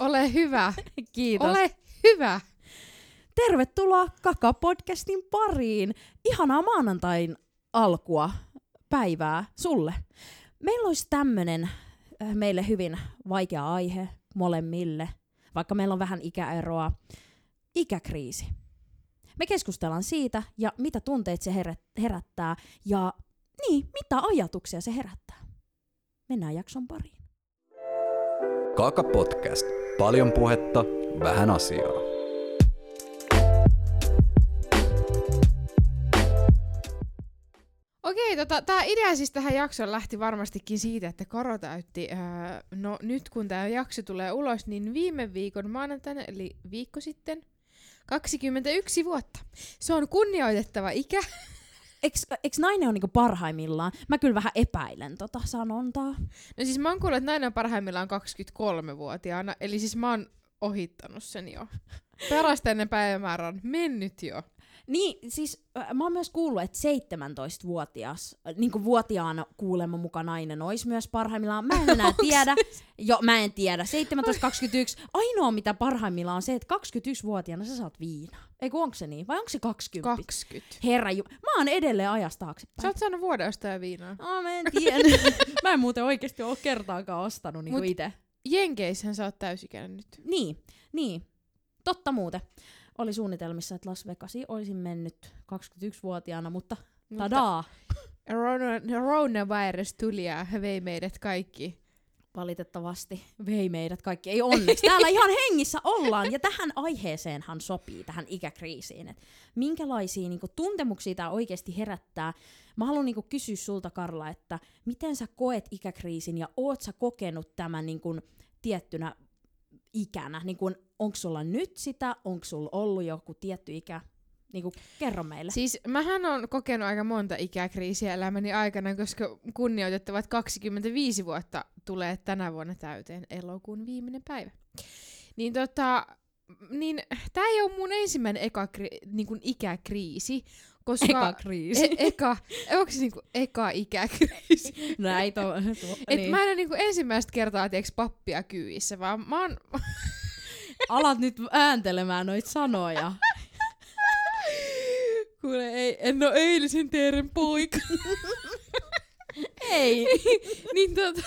Ole hyvä. Kiitos. Ole hyvä. Tervetuloa Kaka-podcastin pariin. Ihanaa maanantain alkua päivää sulle. Meillä olisi tämmönen äh, meille hyvin vaikea aihe molemmille, vaikka meillä on vähän ikäeroa. Ikäkriisi. Me keskustellaan siitä ja mitä tunteet se herät- herättää ja niin, mitä ajatuksia se herättää. Mennään jakson pariin. Kaka Podcast. Paljon puhetta, vähän asiaa. Okei, tota, tämä idea siis tähän jaksoon lähti varmastikin siitä, että Karo täytti, öö, no nyt kun tämä jakso tulee ulos, niin viime viikon maanantaina, eli viikko sitten, 21 vuotta. Se on kunnioitettava ikä. Eks, eks nainen on niinku parhaimmillaan? Mä kyllä vähän epäilen tota sanontaa. No siis mä oon kuullut, että nainen on parhaimmillaan 23-vuotiaana, eli siis mä oon ohittanut sen jo. Perästäinen päivämäärä on mennyt jo. Niin, siis äh, mä oon myös kuullut, että 17-vuotias, äh, niin vuotiaana kuulemma mukaan nainen olisi myös parhaimmillaan. Mä en enää tiedä. Jo, mä en tiedä. 17-21. Ainoa mitä parhaimmillaan on se, että 21-vuotiaana sä saat viinaa. Eikö onko se niin? Vai onko se 20? 20. Herra ju- Mä oon edelleen ajasta taaksepäin. Sä oot saanut vuoden ostaa viinaa. Oh, mä en tiedä. mä en muuten oikeasti ole kertaakaan ostanut niinku itse. Jenkeissähän sä oot täysikäinen nyt. Niin, niin. Totta muuten. Oli suunnitelmissa, että Las Vegasiin olisin mennyt 21-vuotiaana, mutta tadaa! Rona- Coronavirus tuli ja vei meidät kaikki. Valitettavasti vei meidät kaikki. Ei onneksi. Täällä ihan hengissä ollaan. Ja tähän aiheeseenhan sopii, tähän ikäkriisiin. Et minkälaisia niinku, tuntemuksia tämä oikeasti herättää. Mä haluan niinku, kysyä sulta, Karla, että miten sä koet ikäkriisin ja oot sä kokenut tämän niinku, tiettynä ikänä? Niinku, onko sulla nyt sitä? Onko sulla ollut joku tietty ikä? Niinku, kerro meille. Siis mähän on kokenut aika monta ikäkriisiä elämäni aikana, koska kunnioitettavat 25 vuotta tulee tänä vuonna täyteen elokuun viimeinen päivä. Niin tota, niin tää ei ole mun ensimmäinen eka kri, niin kuin ikäkriisi, koska... Eka kriisi. E- eka, onko se niinku eka ikäkriisi? Näitä on. Et niin. mä en ole niinku ensimmäistä kertaa tiiäks, pappia kyyvissä, vaan mä oon... Alat nyt ääntelemään noita sanoja. Kuule, ei, en ole eilisen Teeren poika. Ei. niin, tota,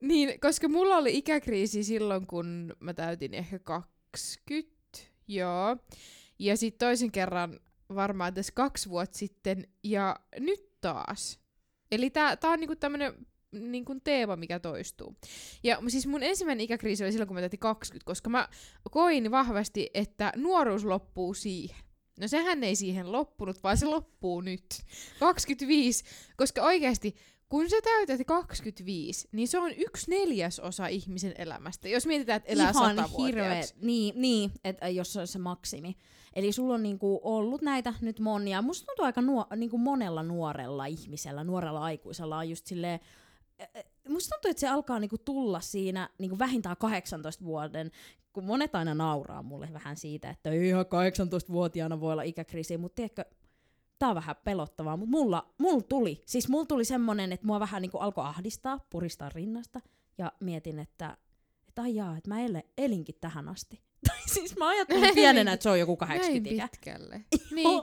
niin, koska mulla oli ikäkriisi silloin, kun mä täytin ehkä 20, joo. Ja sitten toisen kerran varmaan tässä kaksi vuotta sitten, ja nyt taas. Eli tää, tää on niinku tämmönen niinku teema, mikä toistuu. Ja siis mun ensimmäinen ikäkriisi oli silloin, kun mä täytin 20, koska mä koin vahvasti, että nuoruus loppuu siihen. No sehän ei siihen loppunut, vaan se loppuu nyt. 25, koska oikeasti kun sä täytät 25, niin se on yksi neljäsosa ihmisen elämästä. Jos mietitään, että elää Ihan hirveä. Niin, niin että jos se on se maksimi. Eli sulla on niinku ollut näitä nyt monia. Musta tuntuu aika nuo, niinku monella nuorella ihmisellä, nuorella aikuisella on just silleen, Musta tuntuu, että se alkaa niinku tulla siinä niinku vähintään 18 vuoden, kun monet aina nauraa mulle vähän siitä, että ei ihan 18-vuotiaana voi olla ikäkriisi, mutta tiedätkö, tää on vähän pelottavaa, mutta mulla, mulla tuli, siis mulla tuli semmonen, että mua vähän niinku alkoi ahdistaa, puristaa rinnasta, ja mietin, että, että ai jaa, että mä ele, elinkin tähän asti. Tai siis mä ajattelin pienenä, että se on joku 80 Näin ikä. pitkälle. niin.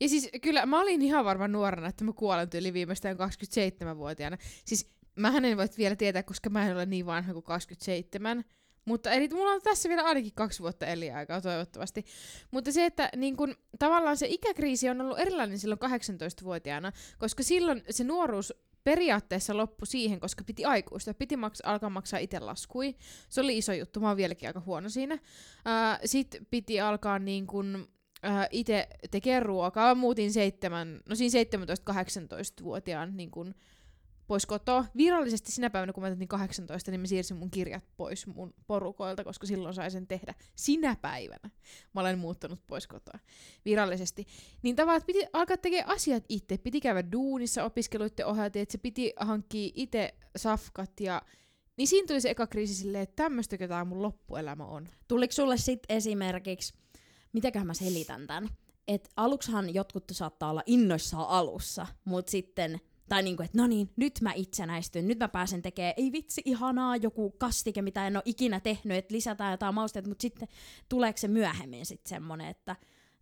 Ja siis kyllä mä olin ihan varma nuorena, että mä kuolen yli viimeistään 27-vuotiaana. Siis mähän en voi vielä tietää, koska mä en ole niin vanha kuin 27. Mutta eli mulla on tässä vielä ainakin kaksi vuotta eliaikaa toivottavasti. Mutta se, että niin kun, tavallaan se ikäkriisi on ollut erilainen silloin 18-vuotiaana, koska silloin se nuoruus periaatteessa loppui siihen, koska piti aikuista, piti maks- alkaa maksaa itse laskui. Se oli iso juttu, mä oon vieläkin aika huono siinä. Sitten piti alkaa niin kun, itse tekee ruokaa. Mä muutin seitsemän, no siinä 17-18-vuotiaan niin kun, pois kotoa. Virallisesti sinä päivänä, kun mä täytin 18, niin mä siirsin mun kirjat pois mun porukoilta, koska silloin sai sen tehdä sinä päivänä. Mä olen muuttanut pois kotoa virallisesti. Niin tavallaan piti alkaa tekemään asiat itse. Piti käydä duunissa opiskeluiden ohjelta, että se piti hankkia itse safkat ja niin siinä tuli se eka kriisi silleen, että tämmöistäkö tää mun loppuelämä on. Tuliko sulle sitten esimerkiksi, mitäköhän mä selitän tämän, että aluksihan jotkut saattaa olla innoissaan alussa, mutta sitten Tai niinku, että no niin, nyt mä itsenäistyn, nyt mä pääsen tekemään, ei vitsi, ihanaa, joku kastike, mitä en ole ikinä tehnyt, että lisätään jotain mausteita, mutta sitten tuleeko se myöhemmin sitten semmonen, että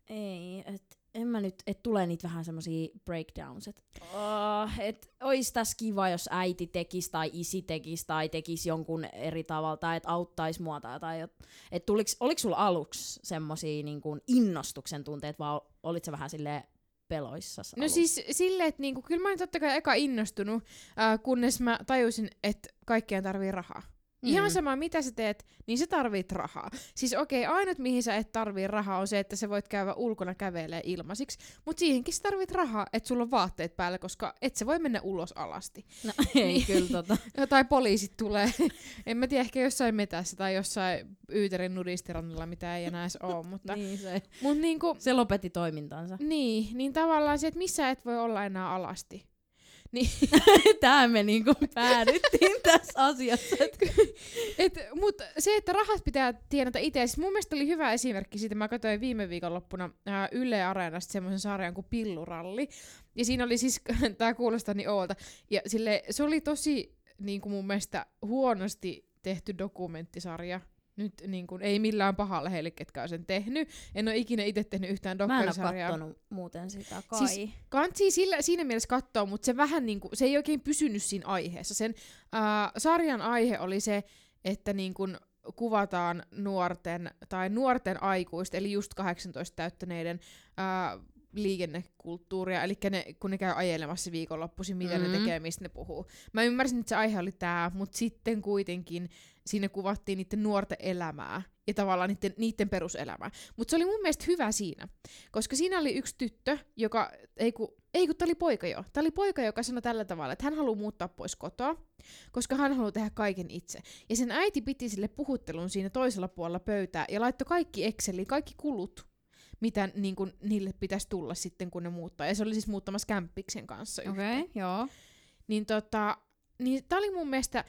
ei, että en mä nyt, että tulee niitä vähän semmosia breakdowns, että oh, et ois tässä kiva, jos äiti tekisi tai isi tekisi tai tekisi jonkun eri tavalla tai että auttaisi mua tai jotain. Et tuliks, oliko sulla aluksi semmosia niin kuin innostuksen tunteet vai olit se vähän silleen peloissa? No siis silleen, että niinku, kyllä mä olin totta kai eka innostunut, äh, kunnes mä tajusin, että kaikkien tarvii rahaa. Mm. Ihan sama, mitä sä teet, niin sä tarvit rahaa. Siis okei, okay, ainut mihin sä et tarvii rahaa on se, että sä voit käydä ulkona kävelee ilmaisiksi, mutta siihenkin sä tarvit rahaa, että sulla on vaatteet päällä, koska et sä voi mennä ulos alasti. No ei niin. kyllä tota. tai poliisit tulee. en mä tiedä, ehkä jossain metässä tai jossain Yyterin nudistirannalla, mitä ei enää edes ole. Mutta, niin se, mut niinku, se lopetti toimintansa. Niin, niin tavallaan se, että missä et voi olla enää alasti. Niin. Tähän me niinku päädyttiin tässä asiassa. Et, mut se, että rahat pitää tienata itse. Siis mun mielestä oli hyvä esimerkki siitä. Mä katsoin viime viikonloppuna ää, Yle Areenasta semmoisen sarjan kuin Pilluralli. Ja siinä oli siis, tää kuulostaa niin oolta. Ja sille, se oli tosi niin kuin mun mielestä huonosti tehty dokumenttisarja nyt niin kuin, ei millään pahalla heille, ketkä on sen tehnyt. En ole ikinä itse tehnyt yhtään dokkarisarjaa. Mä en ole muuten sitä kai. Siis, kansi sillä, siinä mielessä katsoa, mutta se vähän niin kuin, se ei oikein pysynyt siinä aiheessa. Sen äh, sarjan aihe oli se, että niin kuin, kuvataan nuorten tai nuorten aikuisten, eli just 18 täyttäneiden äh, liikennekulttuuria, eli ne, kun ne käy ajelemassa viikonloppuisin, mitä mm-hmm. ne tekee, mistä ne puhuu. Mä ymmärsin, että se aihe oli tämä, mutta sitten kuitenkin siinä kuvattiin niiden nuorten elämää ja tavallaan niiden, niiden peruselämää. Mutta se oli mun mielestä hyvä siinä, koska siinä oli yksi tyttö, joka, ei kun, ei kun tää oli poika jo, tää oli poika, joka sanoi tällä tavalla, että hän haluaa muuttaa pois kotoa, koska hän haluaa tehdä kaiken itse. Ja sen äiti piti sille puhuttelun siinä toisella puolella pöytää ja laittoi kaikki Exceliin, kaikki kulut, mitä niin kun, niille pitäisi tulla sitten, kun ne muuttaa. Ja se oli siis muuttamassa kämppiksen kanssa. Okei, okay, joo. Niin tota, niin tää oli mun mielestä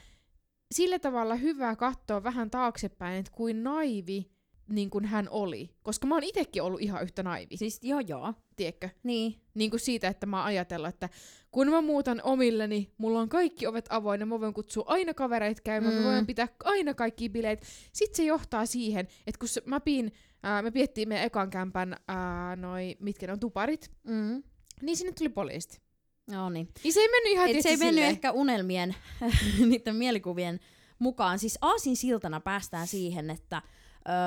sillä tavalla hyvä katsoa vähän taaksepäin, että kuin naivi niin kuin hän oli. Koska mä oon itekin ollut ihan yhtä naivi. Siis joo joo. Tiedätkö? Niin. Niin kuin siitä, että mä ajatellut, että kun mä muutan omilleni, mulla on kaikki ovet avoinna, mä voin kutsua aina kavereita käymään, mm. mä voin pitää aina kaikki bileet. Sitten se johtaa siihen, että kun mä piin, ää, me piettiin meidän ekan kämpän, ää, noi, mitkä ne on tuparit, mm. niin sinne tuli poliisti. No niin. niin. se ei mennyt ihan Et se ei mennyt silleen. ehkä unelmien, niiden mielikuvien mukaan. Siis Aasin siltana päästään siihen, että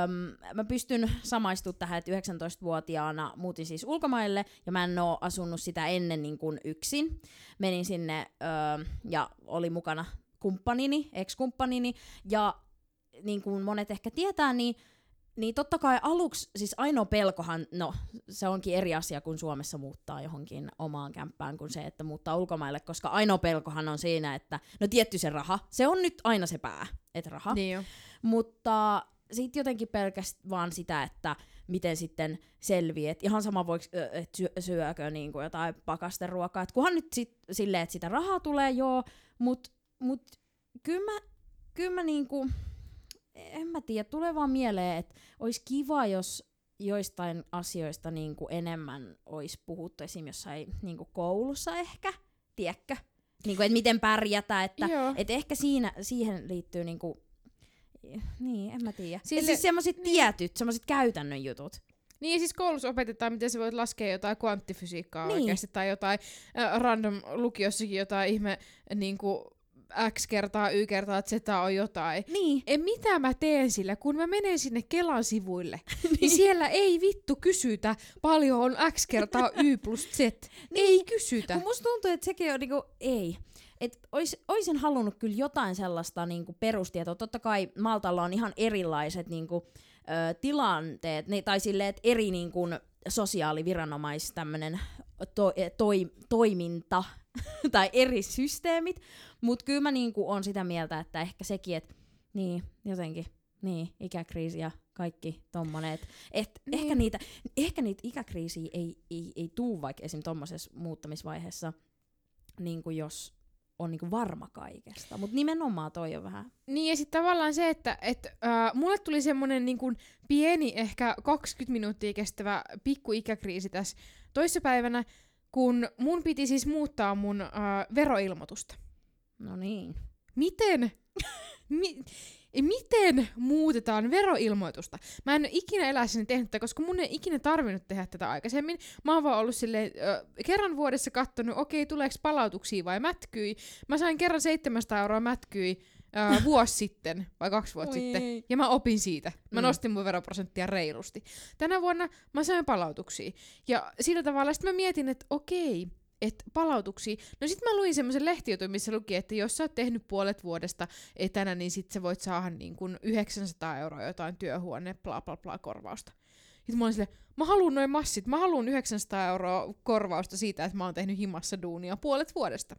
Öm, mä pystyn samaistumaan tähän, että 19-vuotiaana muutin siis ulkomaille, ja mä en oo asunut sitä ennen niin kuin yksin. Menin sinne öö, ja oli mukana kumppanini, ex-kumppanini, ja niin kuin monet ehkä tietää, niin niin totta kai aluksi, siis ainoa pelkohan, no se onkin eri asia kuin Suomessa muuttaa johonkin omaan kämppään kuin se, että muuttaa ulkomaille, koska ainoa pelkohan on siinä, että no tietty se raha, se on nyt aina se pää, että raha. Niin jo. Mutta sitten jotenkin pelkästään vaan sitä, että miten sitten selviää. Et ihan sama voiko, että syö, syökö niinku jotain pakasteruokaa. Et kunhan nyt sit, silleen, että sitä rahaa tulee, joo, mutta mut, kyllä mä, kyl mä niinku, en mä tiedä, tulee vaan mieleen, että olisi kiva, jos joistain asioista niin kuin enemmän olisi puhuttu esim. jossain niin kuin koulussa ehkä, tiedätkö? Niin kuin, että miten pärjätä, että et ehkä siinä, siihen liittyy niin kuin, niin, en mä tiedä. Sille, siis semmoiset niin. tietyt, semmoiset käytännön jutut. Niin, siis koulussa opetetaan, miten sä voit laskea jotain kvanttifysiikkaa niin. oikeasti, tai jotain äh, random lukiossakin jotain ihme niin kuin, X kertaa, Y kertaa, Z on jotain. Niin. En mitä mä teen sillä, kun mä menen sinne Kelan sivuille, niin. niin siellä ei vittu kysytä, paljon on X kertaa Y plus Z. niin. Ei kysytä. Kun musta tuntuu, että sekin on niinku, ei. Et ois, oisin halunnut kyllä jotain sellaista niinku perustietoa. Totta kai Maltalla on ihan erilaiset niinku, ö, tilanteet, ne, tai silleen, että eri niinku, sosiaaliviranomais tämmönen to, toi, toiminta tai eri systeemit, mutta kyllä mä niinku on sitä mieltä, että ehkä sekin, että niin, jotenkin, niin, ikäkriisi ja kaikki tommonen. Et, et niin. ehkä, niitä, ehkä niitä ikäkriisiä ei, ei, ei tuu vaikka esim. tommosessa muuttamisvaiheessa, niin kuin jos on niinku varma kaikesta. Mutta nimenomaan toi on vähän... Niin ja sitten tavallaan se, että et, äh, mulle tuli semmonen niinku pieni, ehkä 20 minuuttia kestävä pikku ikäkriisi tässä toissapäivänä, kun mun piti siis muuttaa mun äh, veroilmoitusta. No niin. Miten? Mi- miten muutetaan veroilmoitusta? Mä en ole ikinä elässäni tehnyt tätä, koska mun ei ikinä tarvinnut tehdä tätä aikaisemmin. Mä oon vaan ollut silleen, ö, kerran vuodessa kattonut, okei, tuleeko palautuksia vai mätkyi. Mä sain kerran 700 euroa mätkyi ö, vuosi sitten, vai kaksi vuotta Oi sitten. ei. Ja mä opin siitä. Mä Mm. nostin mun veroprosenttia reilusti. Tänä vuonna mä sain palautuksia. Ja sillä tavalla sitten mä mietin, että okei, että palautuksia. No sit mä luin semmoisen lehtijutun, missä luki, että jos sä oot tehnyt puolet vuodesta etänä, niin sit sä voit saada niin kuin 900 euroa jotain työhuone, bla bla bla korvausta. Sitten mä olin silleen, mä haluan noin massit, mä haluan 900 euroa korvausta siitä, että mä oon tehnyt himassa duunia puolet vuodesta.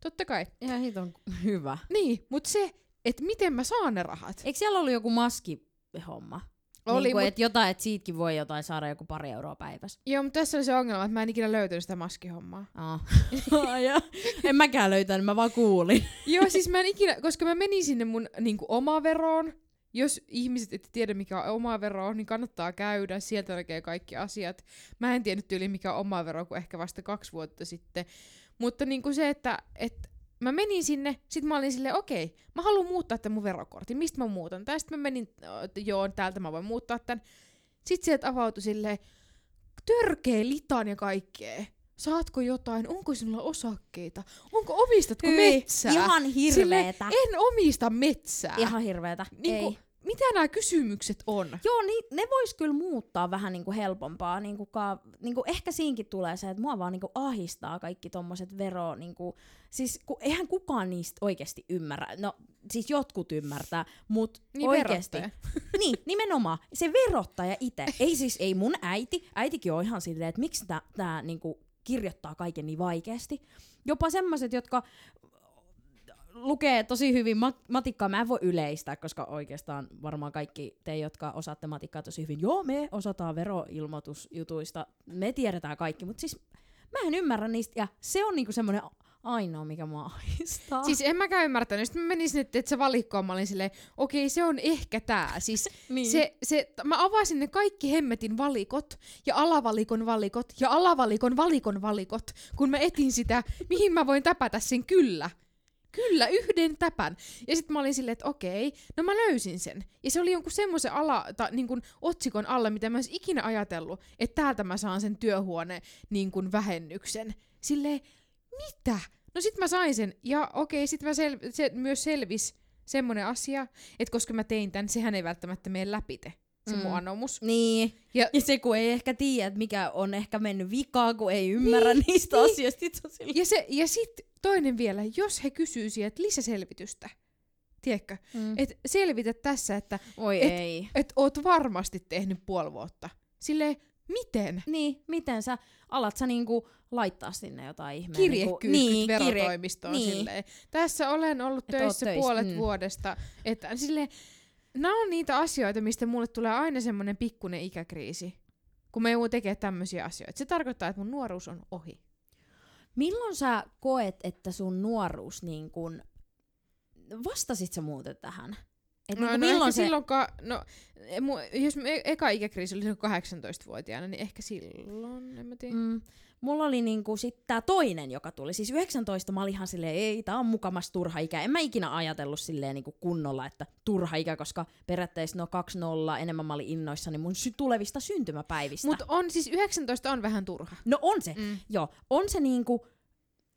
Totta kai. Ihan hiton hyvä. Niin, mutta se, että miten mä saan ne rahat. Eikö siellä ollut joku maskihomma? Oli, niin kuin, mut- että jotain, että siitäkin voi jotain saada joku pari euroa päivässä. Joo, mutta tässä oli se ongelma, että mä en ikinä löytänyt sitä maskihommaa. Ah. Ja en mäkään löytänyt, mä vaan kuulin. Joo, siis mä en ikinä, koska mä menin sinne mun niinku, oma veroon. Jos ihmiset ette tiedä mikä on oma vero, niin kannattaa käydä. Sieltä näkee kaikki asiat. Mä en tiennyt tyyli mikä on oma vero, kuin ehkä vasta kaksi vuotta sitten. Mutta niinku se, että, että mä menin sinne, sit mä olin silleen, okei, mä haluan muuttaa tämän mun verokortin. Mistä mä muutan? Tai sitten mä menin, joo, täältä mä voin muuttaa tämän. Sitten sieltä avautui silleen, törkeä litan ja kaikkea. Saatko jotain? Onko sinulla osakkeita? Onko omistatko Hyi, metsää? Ihan hirveetä. En omista metsää. Ihan hirveetä. Niinku, Ei. Mitä nämä kysymykset on? Joo, niin ne vois kyllä muuttaa vähän niinku helpompaa. Niinku ka, niinku ehkä siinkin tulee se, että mua vaan niinku ahistaa kaikki tommoset vero... Niinku, siis ku, eihän kukaan niistä oikeasti ymmärrä. No, siis jotkut ymmärtää, mutta Niin oikeasti. verottaja. niin, nimenomaan. Se verottaja itse. Ei siis, ei mun äiti. Äitikin on ihan silleen, että miksi tää niinku kirjoittaa kaiken niin vaikeasti. Jopa semmoiset, jotka lukee tosi hyvin mat- matikkaa. Mä en voi yleistää, koska oikeastaan varmaan kaikki te, jotka osaatte matikkaa tosi hyvin, joo, me osataan veroilmoitusjutuista, me tiedetään kaikki, mutta siis mä en ymmärrä niistä, ja se on niinku semmoinen ainoa, mikä mua ahistaa. Siis en mäkään ymmärtänyt. Sitten mä menin sinne, että se valikkoon, mä olin silleen, okei, se on ehkä tää. Siis niin. se, se, mä avasin ne kaikki hemmetin valikot, ja alavalikon valikot, ja alavalikon valikon valikot, kun mä etin sitä, mihin mä voin täpätä sen kyllä. Kyllä, yhden täpän. Ja sitten mä olin silleen, että okei, no mä löysin sen. Ja se oli jonkun semmoisen ala, ta, niin kuin otsikon alla, mitä mä en olisi ikinä ajatellut, että täältä mä saan sen työhuone niin kuin vähennyksen. Silleen, mitä? No sit mä sain sen, ja okei, sit mä sel- se myös selvis semmonen asia, että koska mä tein tän, sehän ei välttämättä mene läpite, se mm. Anomus. Niin. Ja- Ja, se, kun ei ehkä tiedä, että mikä on ehkä mennyt vikaan, kun ei ymmärrä niin, niistä niin. asioista. Sillä- Ja, se, ja sit toinen vielä, jos he kysyy sieltä lisäselvitystä, tiedätkö, Mm. että selvitä tässä, että Oi et- ei. et oot varmasti tehnyt puoli vuotta. Silleen, miten? Niin, miten sä, alat sä niinku laittaa sinne jotain ihmeen? Kirjekyykyt niinku, niin, kirje- verotoimistoon niin. silleen. Tässä olen ollut Et töissä, puolet mm. vuodesta. Että silleen, nämä on niitä asioita, mistä mulle tulee aina semmoinen pikkuinen ikäkriisi. Kun mä joudun tekemään tämmöisiä asioita. Se tarkoittaa, että mun nuoruus on ohi. Milloin sä koet, että sun nuoruus niin kun... Vastasit sä muuten tähän? Et No, niinku no milloin se... silloin, ka, no, e- mu- jos me, eka ikäkriisi oli silloin 18-vuotiaana, niin ehkä silloin, en mä tiedä. Mm. Mulla oli niinku sit tää toinen, joka tuli. Siis 19 mä olin ihan silleen, ei, tää on mukamas turha ikä. En mä ikinä ajatellut silleen niinku kunnolla, että turha ikä, koska periaatteessa no 2-0 enemmän mä olin innoissani mun sy- tulevista syntymäpäivistä. Mutta on siis 19 on vähän turha. no on se, Mm. joo. On se niinku,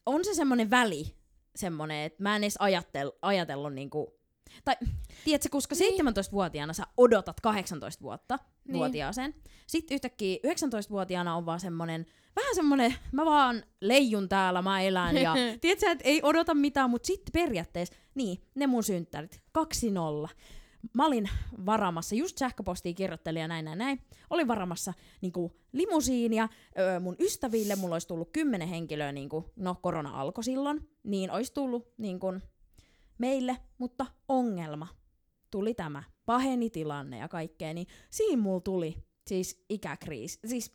on se semmonen väli, semmonen, että mä en edes ajatel, ajatellut niinku, tai tiedätkö, koska Niin. 17-vuotiaana sä odotat 18 vuotta Niin. vuotiaaseen. Sitten yhtäkkiä 19-vuotiaana on vaan semmonen, vähän semmonen, mä vaan leijun täällä, mä elän ja tiedätkö, että ei odota mitään, mutta sitten periaatteessa, niin, ne mun synttärit, 2-0. Mä olin varamassa, just sähköpostia kirjoittelin ja näin näin näin, olin varamassa niinku limusiinia öö, mun ystäville, mulla olisi tullut kymmenen henkilöä, niinku, no korona alkoi silloin, niin olisi tullut niinku, meille, mutta ongelma tuli tämä, paheni tilanne ja kaikkea, niin siinä mulla tuli siis ikäkriisi, siis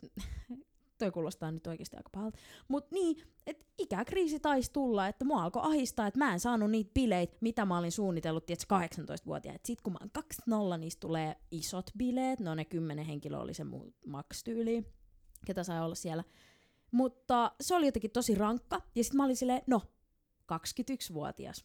toi kuulostaa nyt oikeasti aika pahalta, mutta niin, että ikäkriisi taisi tulla, että mua alkoi ahistaa, että mä en saanut niitä bileitä, mitä mä olin suunnitellut, tiedätkö, 18-vuotiaana. Sitten kun mä oon 2-0, niistä tulee isot bileet, no ne 10 henkilöä oli se muu max tyyli, ketä sai olla siellä. Mutta se oli jotenkin tosi rankka. Ja sitten mä olin silleen, no, 21-vuotias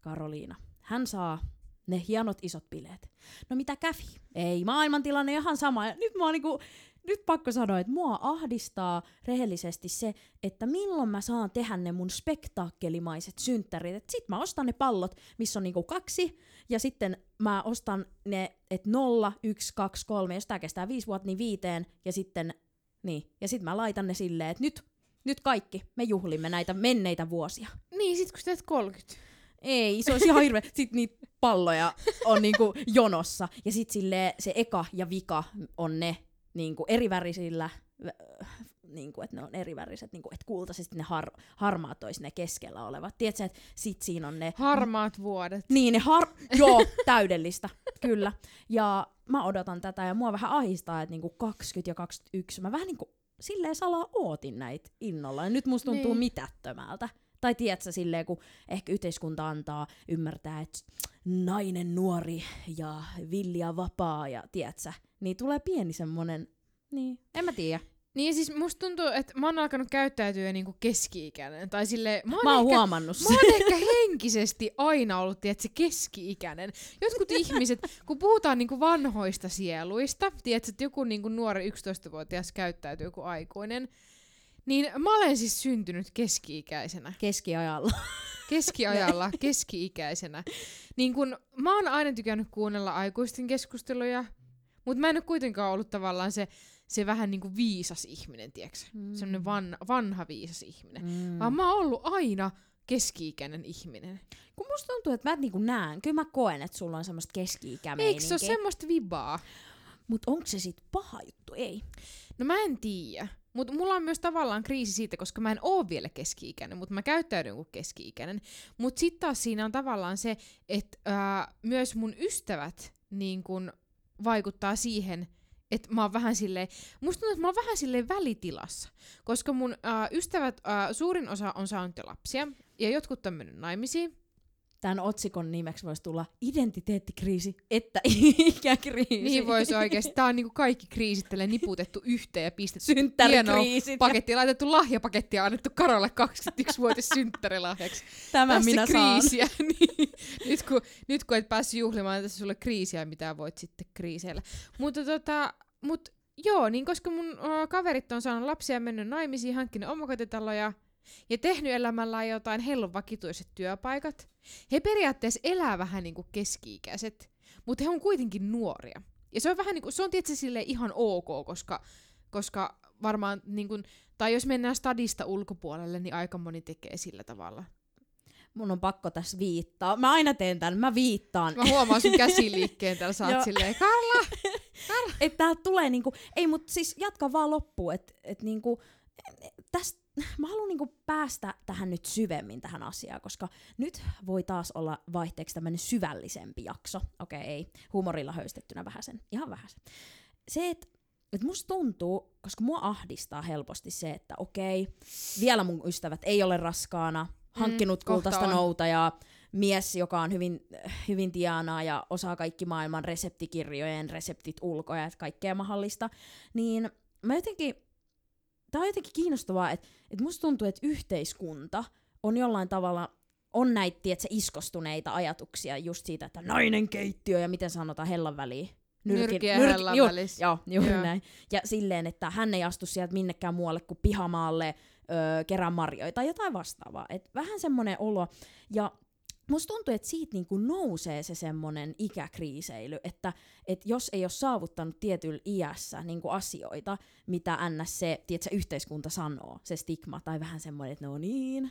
Karoliina. Hän saa ne hienot isot bileet. No mitä kävi? Ei, maailmantilanne ihan sama. Ja nyt mä oon niinku, nyt pakko sanoa, että mua ahdistaa rehellisesti se, että milloin mä saan tehdä ne mun spektaakelimaiset synttärit. Et sit mä ostan ne pallot, missä on niinku kaksi, ja sitten mä ostan ne, että nolla, yksi, kaksi, kolme, jos tää kestää viisi vuotta, niin viiteen, ja sitten, niin, ja sit mä laitan ne silleen, että nyt, nyt kaikki, me juhlimme näitä menneitä vuosia. Niin, sit kun sä teet 30. Ei, se olisi ihan hirveä. Sitten niitä palloja on niinku jonossa. Ja sitten sille se eka ja vika on ne niinku erivärisillä, äh, niinku, että ne on eriväriset, niinku, että kultaisesti ne har, harmaat olisi ne keskellä olevat. Tiedätkö, että sit siinä on ne... Harmaat vuodet. Niin, ne har... Joo, täydellistä, kyllä. Ja mä odotan tätä ja mua vähän ahistaa, että niinku 20 ja 21, mä vähän niinku silleen salaa ootin näitä innolla. Ja nyt musta tuntuu Niin. mitättömältä. Tai tiedätkö, silleen, kun ehkä yhteiskunta antaa ymmärtää, että nainen nuori ja villi ja vapaa ja tiedätkö, niin tulee pieni semmonen, niin, en mä tiedä. Niin siis musta tuntuu, että mä oon alkanut käyttäytyä niinku keski-ikäinen. Tai sille, mä oon, Mä oon ehkä, huomannut Mä oon ehkä henkisesti aina ollut, tiedätkö, keski-ikäinen. Jotkut ihmiset, kun puhutaan niinku vanhoista sieluista, tiedätkö, että joku niinku nuori 11-vuotias käyttäytyy kuin aikuinen, niin mä olen siis syntynyt keski-ikäisenä. keskiajalla. Keskiajalla, keski-ikäisenä. Niin kun, mä oon aina tykännyt kuunnella aikuisten keskusteluja, mutta mä en ole kuitenkaan ollut tavallaan se, se vähän niinku viisas ihminen, tiedätkö? Mm. Sellainen van, vanha viisas ihminen. Mm. Vaan mä oon ollut aina keski-ikäinen ihminen. Kun musta tuntuu, että mä et niinku näen, kyllä mä koen, että sulla on semmoista keski-ikämeininkiä. Eikö se ole semmoista vibaa? Mutta onko se sit paha juttu? Ei. No mä en tiedä. Mutta mulla on myös tavallaan kriisi siitä, koska mä en oo vielä keski-ikäinen, mutta mä käyttäydyn kuin keski-ikäinen. Mutta sitten taas siinä on tavallaan se, että ää, myös mun ystävät niin kun, vaikuttaa siihen, että mä oon vähän silleen, musta tuntuu, että mä oon vähän silleen välitilassa, koska mun ää, ystävät, ää, suurin osa on saanut jo lapsia, ja jotkut on mennyt naimisiin, Tämän otsikon nimeksi voisi tulla identiteettikriisi, että ikäkriisi. niin voisi oikeasti, tää on niinku kaikki kriisit tälleen niputettu yhteen ja pistetty Synttärikriisit. paketti, laitettu lahjapaketti ja annettu Karolle 21-vuotis synttärilahjaksi. Tämän Tässä minä saan. kriisiä. niin, nyt, kun, nyt kun et päässyt juhlimaan tässä sulle kriisiä, mitä voit sitten kriiseillä. Mutta tota, mut joo, niin koska mun kaverit on saanut lapsia, mennyt naimisiin, hankkinut omakotitaloja ja tehnyt elämällään jotain hellon vakituiset työpaikat, he periaatteessa elää vähän niin kuin keski-ikäiset, mutta he on kuitenkin nuoria. Ja se on vähän niin kuin, se on tietysti sille ihan ok, koska, koska varmaan niin kuin, tai jos mennään stadista ulkopuolelle, niin aika moni tekee sillä tavalla. Mun on pakko tässä viittaa. Mä aina teen tän, mä viittaan. Mä huomaan sun käsiliikkeen täällä, sä oot silleen, Karla! että täältä tulee niinku, ei mut siis jatka vaan loppuun, että et niinku, tästä, mä haluan niinku päästä tähän nyt syvemmin tähän asiaan, koska nyt voi taas olla vaihteeksi tämmönen syvällisempi jakso. Okei, okay, ei. Humorilla höystettynä vähäsen. Ihan vähäsen. Se, että et musta tuntuu, koska mua ahdistaa helposti se, että okei, vielä mun ystävät ei ole raskaana, hankkinut Mm, kultaista noutajaa, mies, joka on hyvin, hyvin tianaa ja osaa kaikki maailman reseptikirjojen reseptit ulkoa ja kaikkea mahdollista, niin mä jotenkin, tää on jotenkin kiinnostavaa, että, että musta tuntuu, että yhteiskunta on jollain tavalla, on näitä, tiedätkö, iskostuneita ajatuksia just siitä, että nainen keittiö ja miten sanotaan hellan väliin. Nyrkiä hellan juu, välissä. Joo, juuri Joo. näin. Ja silleen, että hän ei astu sieltä minnekään muualle kuin pihamaalle öö, kerran marjoja tai jotain vastaavaa. Et vähän semmoinen olo. Ja musta tuntuu, että siitä niinku nousee se semmoinen ikäkriiseily, että et jos ei ole saavuttanut tietyllä iässä niinku asioita, mitä ns. se tiedätkö, yhteiskunta sanoo, se stigma, tai vähän semmoinen, että no niin.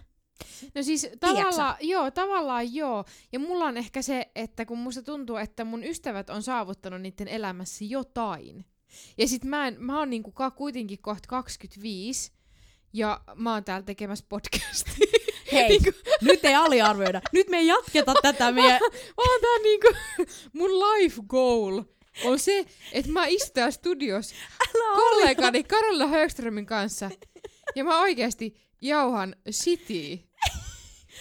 No siis tavallaan, joo, tavallaan joo. Ja mulla on ehkä se, että kun musta tuntuu, että mun ystävät on saavuttanut niiden elämässä jotain. Ja sit mä, en, mä oon niinku ka- kuitenkin kohta 25, ja mä oon täällä tekemässä podcastia. Hei, Niinku- nyt ei aliarvioida. Nyt me ei jatketa tätä meidän... Mä oon tää niinku, mun life goal on se, että mä istun täällä studiossa kollegani Karola Högströmin kanssa, ja mä oikeasti jauhan city.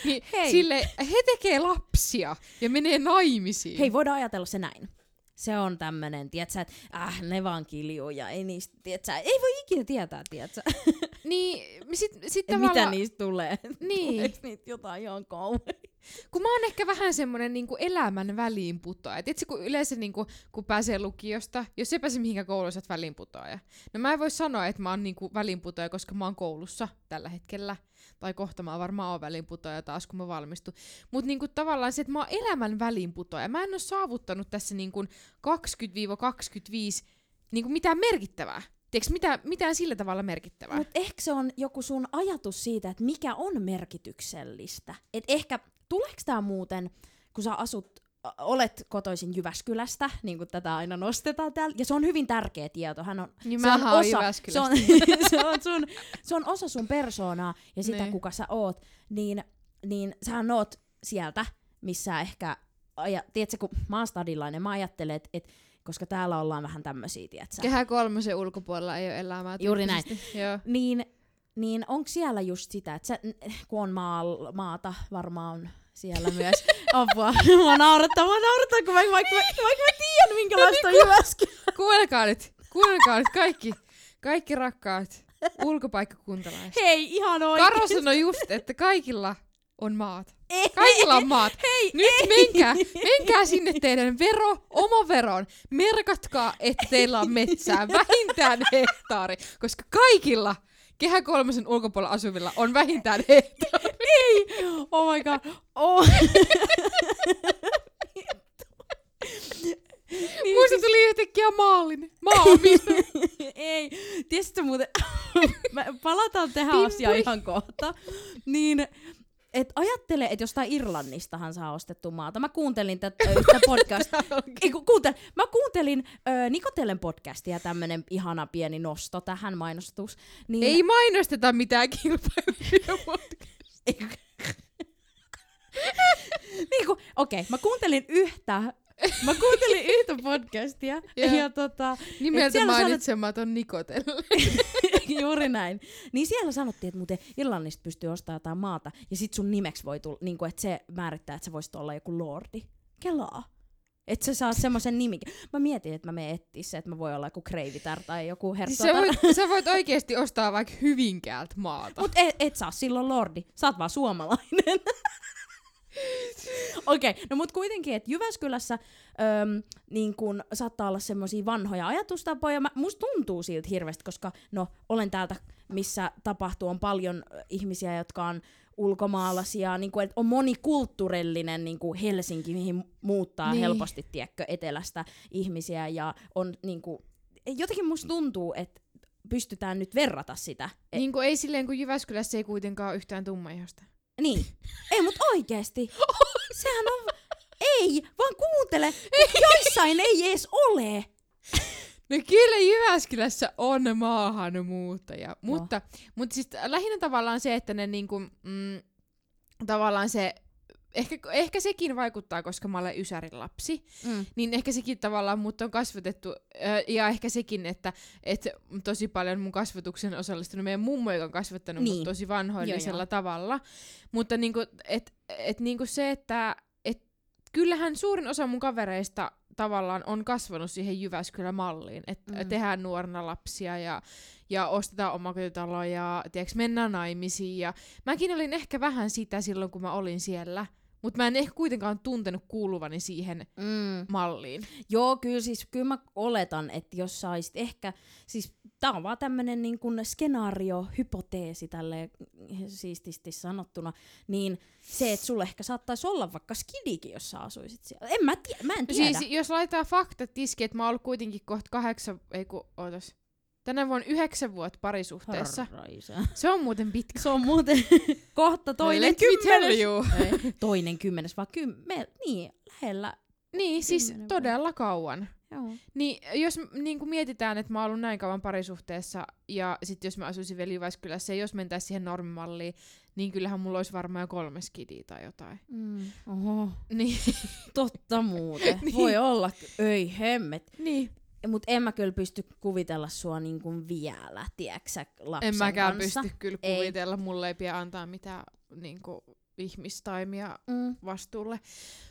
Niin Hei. sille, he tekee lapsia ja menee naimisiin. Hei, voidaan ajatella se näin. Se on tämmönen, tiedätkö, että äh, ne vaan kiljuu ja ei niistä, tiedätkö, ei voi ikinä tietää, tiedätkö, Niin, sit, sit että mitä niistä tulee. Niin. Tuleeko niitä jotain ihan kauhean? Kun mä oon ehkä vähän semmonen niinku elämän väliinputoaja. Tiedätkö, kun yleensä niinku, kun pääsee lukiosta, jos ei pääse mihinkään kouluun, sä oot väliinputoaja. No mä en voi sanoa, että mä oon niinku väliinputoaja, koska mä oon koulussa tällä hetkellä. Tai kohta mä varmaan oon väliinputoaja taas, kun mä valmistun. Mutta niinku tavallaan se, että mä oon elämän väliinputoaja. Mä en oo saavuttanut tässä niinku 20-25 niinku mitään merkittävää. Tiedätkö, mitä, mitään sillä tavalla merkittävää? Mutta ehkä se on joku sun ajatus siitä, että mikä on merkityksellistä. Et ehkä, tuleeko tämä muuten, kun sä asut, olet kotoisin Jyväskylästä, niin kuin tätä aina nostetaan täällä, ja se on hyvin tärkeä tieto. Hän on, Niin se on osa, se on, se, on sun, se on osa sun persoonaa ja sitä, Niin. kuka sä oot. Niin, niin sähän oot sieltä, missä ehkä, aja, tiedätkö, kun mä oon stadilainen, mä ajattelen, että et, koska täällä ollaan vähän tämmösiä, tiedätkö? Kehä kolmosen ulkopuolella ei ole elämää. Juuri näin. Joo. Niin, niin onko siellä just sitä, että sä, kun on maal, maata, varmaan on siellä myös. Apua, mua naurattaa, mua naurattaa, kun vaikka, vaikka, vaikka, vaikka mä tiedän, minkälaista on Jyväskylä. Kuunnelkaa nyt, kuunnelkaa nyt kaikki, kaikki rakkaat ulkopaikkakuntalaiset. Hei, ihan oikein. Karo sanoi just, että kaikilla on maat. Ei, Kaikilla on maat. Hei, Nyt menkää, menkää sinne teidän vero, oma veron. Merkatkaa, että teillä on metsää vähintään hehtaari, koska kaikilla Kehä kolmosen ulkopuolella asuvilla on vähintään hehtaari. Ei! Oh my god. Oh. niin, Muista tuli yhtäkkiä maallinen. Maaomista. Ei. Tiesitkö muuten, palataan tähän asiaan ihan kohta. Niin, et ajattele, että jostain Irlannistahan saa ostettu maata. Mä kuuntelin tätä yhtä podcastia. Ku, kuuntel, mä kuuntelin ö, Nikotellen podcastia, tämmönen ihana pieni nosto tähän mainostus. Niin, Ei mainosteta mitään kilpailuja. Ei, niin okei, okay, mä kuuntelin yhtä, mä kuuntelin yhtä podcastia, Joo. ja tota, Nimeltä siellä sanot- mainitsematon Nikotelle. juuri näin. Niin siellä sanottiin, että muuten Irlannista pystyy ostamaan jotain maata, ja sit sun nimeksi voi tulla, niin kuin, että se määrittää, että sä voisit olla joku lordi. Kelaa. Että sä saa semmoisen nimikin. Mä mietin, että mä menen etsiä se, että mä voin olla joku kreivitar tai joku Siis herttuatar. sä, voit, sä voit oikeesti ostaa vaikka Hyvinkäältä maata. Mut et, et saa silloin lordi. Sä oot vaan suomalainen. Okei, okay, no mut kuitenkin, että Jyväskylässä öm, niin kun saattaa olla semmoisia vanhoja ajatustapoja. Mä, musta tuntuu siltä hirveästi, koska no, olen täältä, missä tapahtuu, on paljon ihmisiä, jotka on ulkomaalaisia, niin kuin, että on monikulttuurillinen niin kuin Helsinki, mihin muuttaa Niin. niin. helposti, tiedätkö, etelästä ihmisiä, ja on niin kuin, jotenkin musta tuntuu, että pystytään nyt verrata sitä. Et, Niin kuin ei silleen, kun Jyväskylässä ei kuitenkaan ole yhtään tummaihosta. Niin. Ei, mut oikeesti. Sehän on... Ei, vaan kuuntele. Joissain ei edes ole. No kyllä Jyväskylässä on maahanmuuttaja, mutta, mutta siis lähinnä tavallaan se, että ne niinku, mm, tavallaan se, ehkä, ehkä sekin vaikuttaa, koska mä olen Ysärin lapsi, Mm. niin ehkä sekin tavallaan mut on kasvatettu, ja ehkä sekin, että et tosi paljon mun kasvatuksen osallistunut meidän mummo, joka on kasvattanut niin. Mut tosi vanhoillisella Joo, joo. tavalla. Mutta niinku, et, et niinku se, että et kyllähän suurin osa mun kavereista tavallaan on kasvanut siihen Jyväskylä-malliin, että mm. Tehdään nuorena lapsia ja, ja ostetaan omakotitalo ja tiiäks, mennään naimisiin. Ja mäkin olin ehkä vähän sitä silloin, kun mä olin siellä, mutta mä en ehkä kuitenkaan tuntenut kuuluvani siihen Mm. malliin. Joo, kyllä siis kyllä mä oletan, että jos saisit ehkä, siis tää on vaan tämmönen niin kuin skenaario, hypoteesi tälle siististi sanottuna, niin se, että sulle ehkä saattaisi olla vaikka skidikin, jos sä asuisit siellä. En mä, tie, mä en tiedä. Siis jos laitetaan faktat tiskiin, että mä oon ollut kuitenkin kohta kahdeksan, ei kun, ootas. Tänä vuonna yhdeksän vuotta parisuhteessa. Herraisa. Se on muuten pitkä. Se on muuten kohta toinen Let kymmenes. Ei, toinen kymmenes, vaan kymmen, niin, lähellä. Niin, siis Kymmenen todella kauan. Joo. Niin, jos niin kuin mietitään, että mä oon ollut näin kauan parisuhteessa, ja sitten jos mä asuisin vielä Jyväskylässä, ja jos mentäisiin siihen normimalliin, niin kyllähän mulla olisi varmaan jo kolme skidiä tai jotain. Mm. Oho, Niin, totta muuten. Niin. Voi olla, ei hemmet. niin. Mutta en mä kyllä pysty kuvitella sua niinku vielä, tiedäksä, lapsen en mäkään kanssa. pysty kyllä Ei. kuvitella, mulle ei pidä antaa mitään niin kuin, ihmistaimia Mm. vastuulle.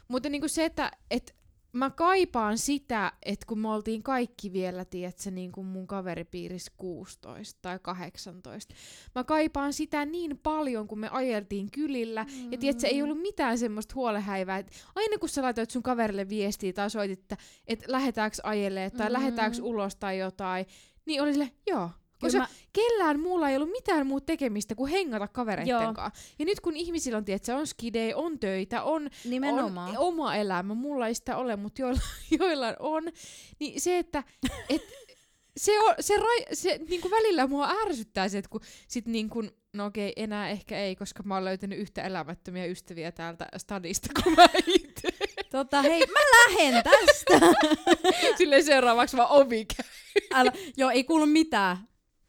Mutta niin kuin se, että et, mä kaipaan sitä, että kun me oltiin kaikki vielä, tiedätkö, niin kuin mun kaveripiirissä 16 tai 18. Mä kaipaan sitä niin paljon, kun me ajeltiin kylillä. Mm. Ja tiedätkö, ei ollut mitään semmoista huolehäivää. Että aina kun sä laitoit sun kaverille viestiä tai soitit, että, että lähetäänkö ajelee tai mm. lähetäänkö ulos tai jotain, niin oli sille, joo, koska mä... kellään muulla ei ollut mitään muuta tekemistä kuin hengata kavereitten kanssa. Ja nyt kun ihmisillä on, tiedätkö, on skidei, on töitä, on, on oma elämä, mulla ei sitä ole, mutta joilla, joilla on, niin se, että et, se, on, se, rai, se niinku välillä mua ärsyttää se, että kun sit niinku, no okei, enää ehkä ei, koska mä oon löytänyt yhtä elämättömiä ystäviä täältä stadista kuin mä itse. Tota, hei, mä lähen tästä. Silleen seuraavaksi vaan ovi käy. Älä, joo, ei kuulu mitään.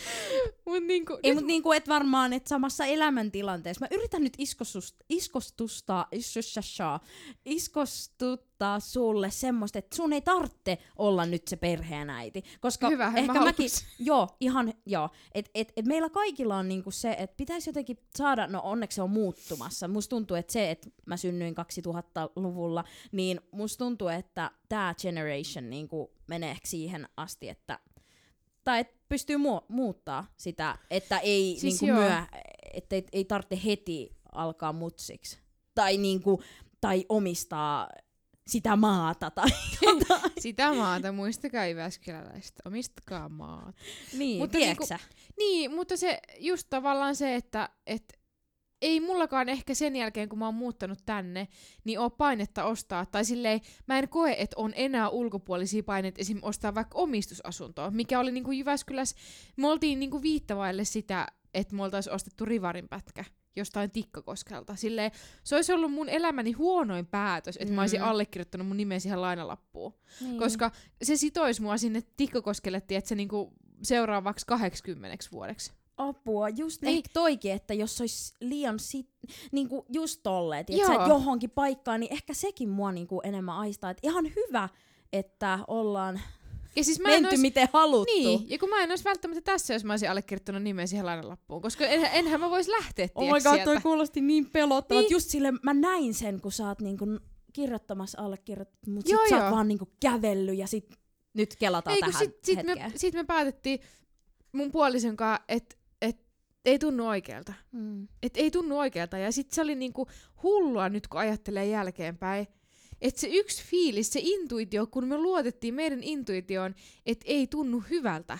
mut niinku, Ei, mut niinku, et varmaan, et samassa elämäntilanteessa. Mä yritän nyt iskostusta, iskostusta, iskostuttaa sulle semmoista, että sun ei tarvitse olla nyt se perheenäiti. Koska Hyvä, ehkä mä mäkin, joo, ihan, joo. Et, et, et meillä kaikilla on niinku se, että pitäisi jotenkin saada, no onneksi se on muuttumassa. Musta tuntuu, että se, että mä synnyin 2000-luvulla, niin musta tuntuu, että tämä generation niinku menee siihen asti, että tai et pystyy mu- muuttaa sitä, että ei siis niinku myö, että ei, ei tarvitse heti alkaa mutsiksi. Tai, niinku, tai omistaa sitä maata tai jotain. sitä maata, muistakaa Jyväskyläläistä, omistakaa maata. Niin, mutta niinku, Niin, mutta se just tavallaan se, että et, ei mullakaan ehkä sen jälkeen, kun mä oon muuttanut tänne, niin oo painetta ostaa. Tai silleen, mä en koe, että on enää ulkopuolisia paineita esim. ostaa vaikka omistusasuntoa, mikä oli niinku Jyväskylässä. Me oltiin niinku viittavaille sitä, että me oltais ostettu Rivarin pätkä jostain Tikkakoskelta. Silleen, se olisi ollut mun elämäni huonoin päätös, että mm. mä olisin mm. allekirjoittanut mun nimen siihen lainalappuun. Niin. Koska se sitoisi mua sinne Tikkakoskelle, että se niinku seuraavaksi 80 vuodeksi apua. Just niin. ehkä toikin, että jos olisi liian sit, niinku just tolleen, että sä johonkin paikkaan, niin ehkä sekin mua niinku enemmän aistaa. Et ihan hyvä, että ollaan ja siis mä menty ois... miten haluttu. Niin, ja kun mä en olisi välttämättä tässä, jos mä olisin allekirjoittanut nimen siihen lainalappuun, koska en, enhän mä vois lähteä, Oh my god, sieltä. toi kuulosti niin pelottava. Niin. Just sille mä näin sen, kun sä oot niinku kirjoittamassa allekirjoittanut, mutta sit joo, sä oot vaan niinku kävellyt ja sit nyt kelataan Ei, tähän sit, sit, me, sit me päätettiin mun puolison kanssa, että ei tunnu oikealta. Mm. Et ei tunnu oikealta. Ja sitten se oli niinku hullua nyt, kun ajattelee jälkeenpäin. Että se yksi fiilis, se intuitio, kun me luotettiin meidän intuitioon, että ei tunnu hyvältä,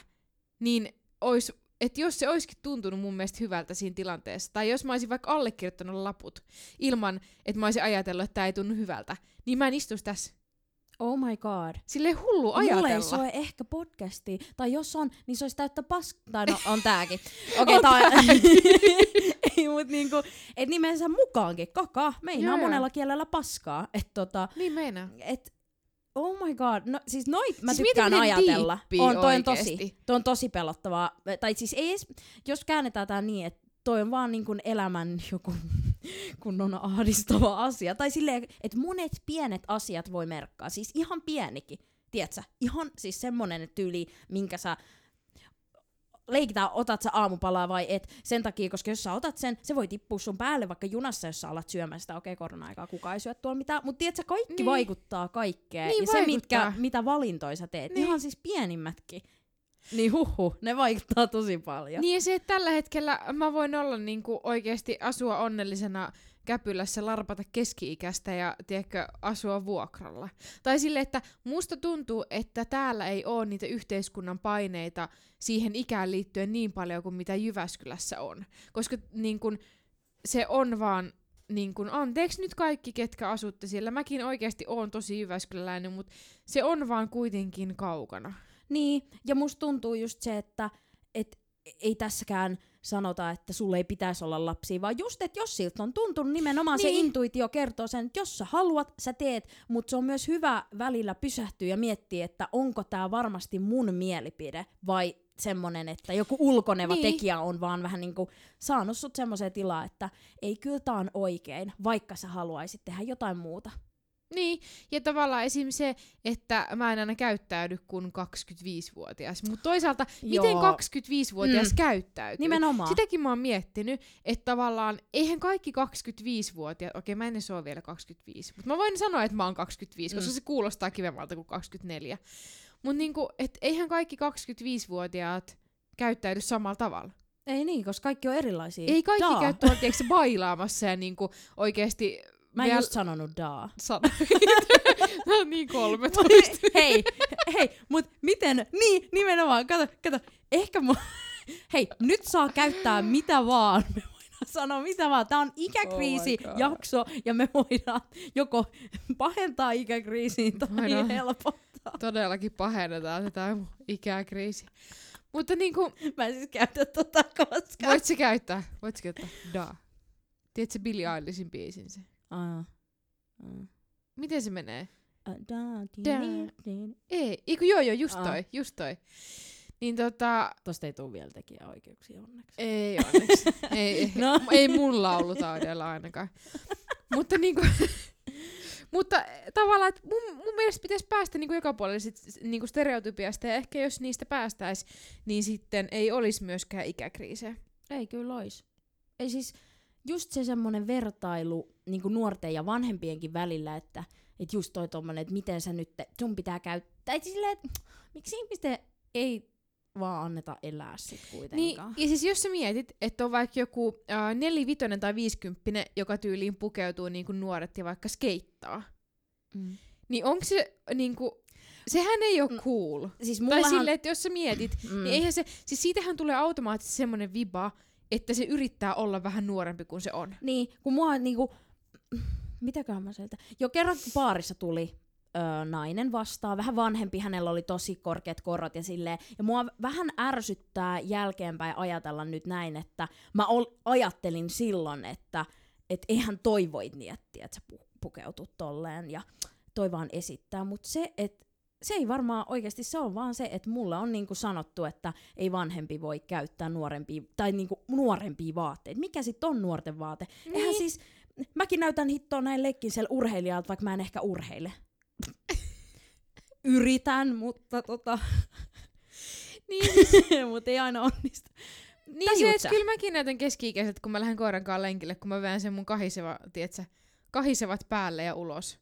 niin ois, että jos se olisikin tuntunut mun mielestä hyvältä siinä tilanteessa, tai jos mä olisin vaikka allekirjoittanut laput ilman, että mä olisin ajatellut, että tämä ei tunnu hyvältä, niin mä en istuisi tässä. Oh my god. Sille hullu ajatella. Mulle ei soi ehkä podcasti. Tai jos on, niin se olisi täyttä pask... Tai no, on tääkin. Okei, okay, tää ei, mut niinku, et nimensä mukaankin. Kaka. Meinaa Joo, monella kielellä paskaa. Et tota... Niin meinaa. Et, Oh my god, no siis noit mä siis tykkään ajatella. On, toi on tosi, toi on tosi pelottavaa. Tai siis ei edes, jos käännetään tää niin, että toi on vaan niin kuin elämän joku kunnon ahdistava asia. Tai silleen, että monet pienet asiat voi merkkaa. Siis ihan pienikin. Tiedätkö? Ihan siis semmonen tyyli, minkä sä leikitään, otat sä aamupalaa vai et, sen takia, koska jos sä otat sen, se voi tippua sun päälle vaikka junassa, jos sä alat syömään sitä, okei, okay, korona-aikaa kukaan ei syö tuolla mitään, mutta tiedätkö, kaikki niin. vaikuttaa kaikkeen, niin ja vaikuttaa. se, mitkä, mitä valintoja sä teet, niin. ihan siis pienimmätkin, niin huhu, ne vaikuttaa tosi paljon. Niin se, että tällä hetkellä mä voin olla niinku oikeasti asua onnellisena käpylässä, larpata keski-ikäistä ja tiedätkö, asua vuokralla. Tai sille, että musta tuntuu, että täällä ei ole niitä yhteiskunnan paineita siihen ikään liittyen niin paljon kuin mitä Jyväskylässä on. Koska niin kun, se on vaan niin kun, anteeksi nyt kaikki, ketkä asutte siellä. Mäkin oikeasti oon tosi Jyväskyläläinen, mutta se on vaan kuitenkin kaukana. Niin, ja musta tuntuu just se, että et ei tässäkään sanota, että sulle ei pitäisi olla lapsia, vaan just, että jos siltä on tuntunut, nimenomaan niin. se intuitio kertoo sen, että jos sä haluat, sä teet, mutta se on myös hyvä välillä pysähtyä ja miettiä, että onko tämä varmasti mun mielipide vai semmonen, että joku ulkoneva niin. tekijä on vaan vähän niinku saanut sut semmoiseen tilaan, että ei kyllä tää on oikein, vaikka sä haluaisit tehdä jotain muuta. Niin, ja tavallaan esim. se, että mä en aina käyttäydy kuin 25-vuotias. Mutta toisaalta, Joo. miten 25-vuotias Mm. käyttäytyy? Nimenomaan. Sitäkin mä oon miettinyt, että tavallaan eihän kaikki 25-vuotiaat, okei mä en edes ole vielä 25, mutta mä voin sanoa, että mä oon 25, koska Mm. se kuulostaa kivemmalta kuin 24. Mutta niinku, et eihän kaikki 25-vuotiaat käyttäydy samalla tavalla. Ei niin, koska kaikki on erilaisia. Ei kaikki Daa. käy tuolla tiedätkö, bailaamassa ja niinku oikeesti Mä en vielä just sanonut daa. oon niin 13. hei, hei, mut miten, niin, nimenomaan, kato, kato, ehkä mu... Hei, nyt saa käyttää mitä vaan. Me voidaan sanoa mitä vaan. Tää on ikäkriisi Oh ja me voidaan joko pahentaa ikäkriisiin tai Voidaan. helpottaa. Todellakin pahennetaan tätä ikäkriisiä. Mutta niinku, Mä en siis käytä tota koskaan. voit sä käyttää, voit sä käyttää da. Tiedätkö Billie Eilishin biisin se? Miten se menee? Da. Ei, eiku joo joo, just Aa. toi, just toi. Niin tota, Tosta ei tuu vielä tekijäoikeuksia onneksi. ei onneksi. ei, ei, No. ei mun laulutaudella ainakaan. Mutta niinku, mutta tavallaan, että mun, mun mielestä pitäisi päästä niinku joka puolelle sit, niinku stereotypiasta, ja ehkä jos niistä päästäis, niin sitten ei olisi myöskään ikäkriisejä. Ei kyllä ois. Ei siis just se semmonen vertailu niin nuorten ja vanhempienkin välillä, että et just toi tommonen, että miten sä nyt, sun pitää käyttää. Et silleen, että miksi ihmisten ei vaan anneta elää sit Niin, kuitenkaan. ja siis jos sä mietit, että on vaikka joku äh, nelivitonen tai viisikymppinen, joka tyyliin pukeutuu niin kuin nuoret ja vaikka skeittaa, Mm. niin onko se niinku, sehän ei ole Mm. cool. Siis Tai mullahan... silleen, että jos sä mietit, mm. niin eihän se, siis siitähän tulee automaattisesti semmoinen viba, että se yrittää olla vähän nuorempi kuin se on. Niin, kun mua niinku, mitäköhän mä sieltä, jo kerran baarissa tuli öö, nainen vastaan, vähän vanhempi, hänellä oli tosi korkeat korot ja silleen, ja mua vähän ärsyttää jälkeenpäin ajatella nyt näin, että mä ol, ajattelin silloin, että et eihän toi voi miettiä, että sä pu- pukeutut tolleen ja toi vaan esittää, mutta se, että se ei varmaan oikeasti, se on vaan se, että mulle on niinku sanottu, että ei vanhempi voi käyttää nuorempia, tai niinku nuorempia vaatteita. Mikä sitten on nuorten vaate? Niin. Eihän siis, mäkin näytän hittoa näin leikkisellä urheilijalta, vaikka mä en ehkä urheile. Yritän, mutta tota, Niin, mutta ei aina onnistu. niin se, että kyllä mäkin näytän keski-ikäiset, kun mä lähden koiran kanssa lenkille, kun mä veän sen mun kahiseva, tiedätkö, kahisevat päälle ja ulos.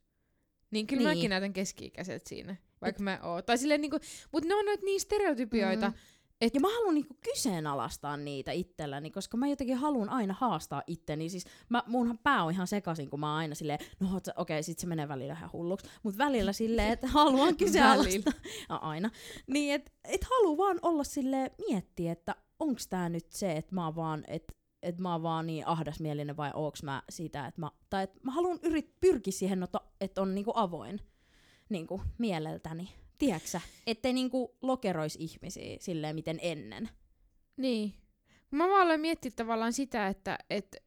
Niin kyllä niin. mäkin näytän keski-ikäiset siinä, vaikka mä oon. Tai silleen niinku, mut ne on noit niin stereotypioita, Mm. Et- Ja mä haluan niinku kyseenalaistaa niitä itselläni, koska mä jotenkin haluan aina haastaa itteni. Siis mä, munhan pää on ihan sekaisin, kun mä oon aina silleen, no okei, sit se menee välillä ihan hulluksi. Mut välillä silleen, että haluan kyseenalaistaa. Ja aina. Niin, että et haluu vaan olla silleen, miettiä, että onks tää nyt se, että mä oon vaan, että et mä oon vaan niin ahdasmielinen vai onks mä sitä, että mä, tai että mä haluan yrit, pyrkiä siihen, että on niinku avoin niinku mieleltäni. Tiedäksä, ettei niinku lokerois ihmisiä silleen miten ennen. Niin. Mä vaan aloin miettiä tavallaan sitä, että, että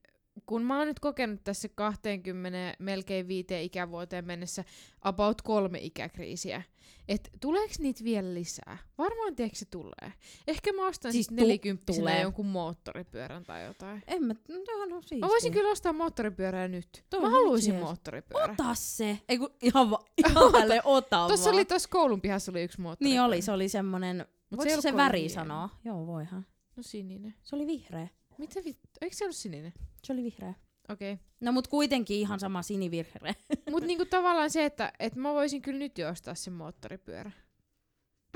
kun mä oon nyt kokenut tässä 20, melkein viiteen ikävuoteen mennessä about kolme ikäkriisiä, että tuleeko niitä vielä lisää? Varmaan tiedätkö se tulee. Ehkä mä ostan Siis tu- nelikymppisenä jonkun moottoripyörän tai jotain. En mä, no toihan on siistiä. Mä voisin kyllä ostaa moottoripyörää nyt. Toi mä haluaisin moottoripyörän. Ota se! Ei kun ihan, va- ihan tälle ota Tuossa vaan. oli tuossa koulun pihassa oli yksi moottoripyörä. Niin oli, se oli semmonen, Mut voitko ei se, se kovin väri sanoa? Joo, voihan. No sininen. Se oli vihreä. Mitä vittu? Eikö se ollut sininen? Se oli vihreä. Okei. Okay. No mut kuitenkin ihan sama sinivihreä. Mut niinku tavallaan se, että et mä voisin kyllä nyt jo ostaa sen moottoripyörä.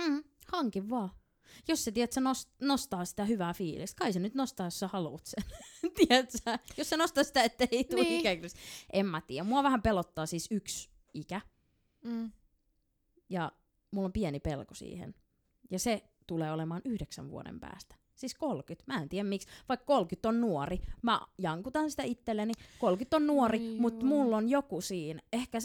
Mm, hankin vaan. Jos se, tiedät, se nost- nostaa sitä hyvää fiilistä. Kai se nyt nostaa, jos sä haluut sen. Tiedätkö? Jos se nostaa sitä, että ei tule Niin. niin. En mä tiedä. Mua vähän pelottaa siis yksi ikä. Mm. Ja mulla on pieni pelko siihen. Ja se tulee olemaan yhdeksän vuoden päästä. Siis 30. Mä en tiedä miksi. Vaikka 30 on nuori. Mä jankutan sitä itselleni. 30 on nuori, Ai mutta joo. mulla on joku siinä. Ehkä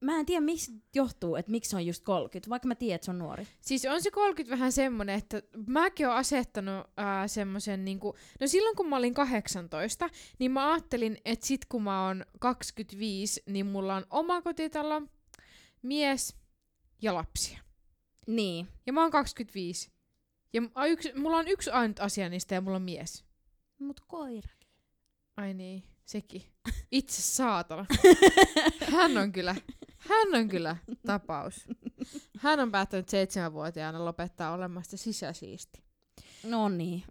Mä en tiedä, mistä johtuu, että miksi se on just 30, vaikka mä tiedän, että se on nuori. Siis on se 30 vähän semmonen, että mäkin oon asettanut ää, semmosen niinku, no silloin kun mä olin 18, niin mä ajattelin, että sit kun mä oon 25, niin mulla on oma kotitalo, mies ja lapsia. Niin. Ja mä oon 25. Ja yksi, mulla on yksi ainut asia niistä ja mulla on mies. Mut koira. Ai niin, sekin. Itse saatana. Hän on kyllä. Hän on kyllä tapaus. Hän on päättänyt seitsemänvuotiaana lopettaa olemasta sisäsiisti. No niin.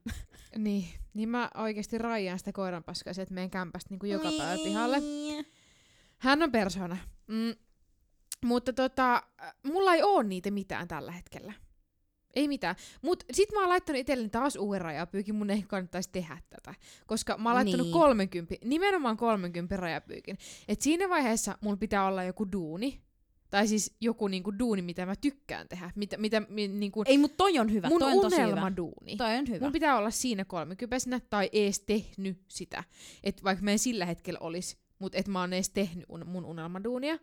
Niin, niin mä oikeasti rajaan sitä koiranpaskaa sieltä meidän kämpästä niin kuin joka päivä pihalle. Niin. Hän on persona. Mm. Mutta tota, mulla ei oo niitä mitään tällä hetkellä. Ei mitään. Mut sit mä oon laittanut itselleni taas uuden rajapyykin, mun ei kannattaisi tehdä tätä. Koska mä oon laittanut Niin. 30, nimenomaan 30 rajapyykin. Et siinä vaiheessa mun pitää olla joku duuni. Tai siis joku niinku duuni, mitä mä tykkään tehdä. Mitä, mitä mi, niinku, Ei, mutta toi on hyvä. mun toi on tosi hyvä. unelmaduuni. Toi on hyvä. Mun pitää olla siinä 30 tai ees tehnyt sitä. Et vaikka mä en sillä hetkellä olisi, mutta et mä oon ees tehnyt un- mun unelmaduunia.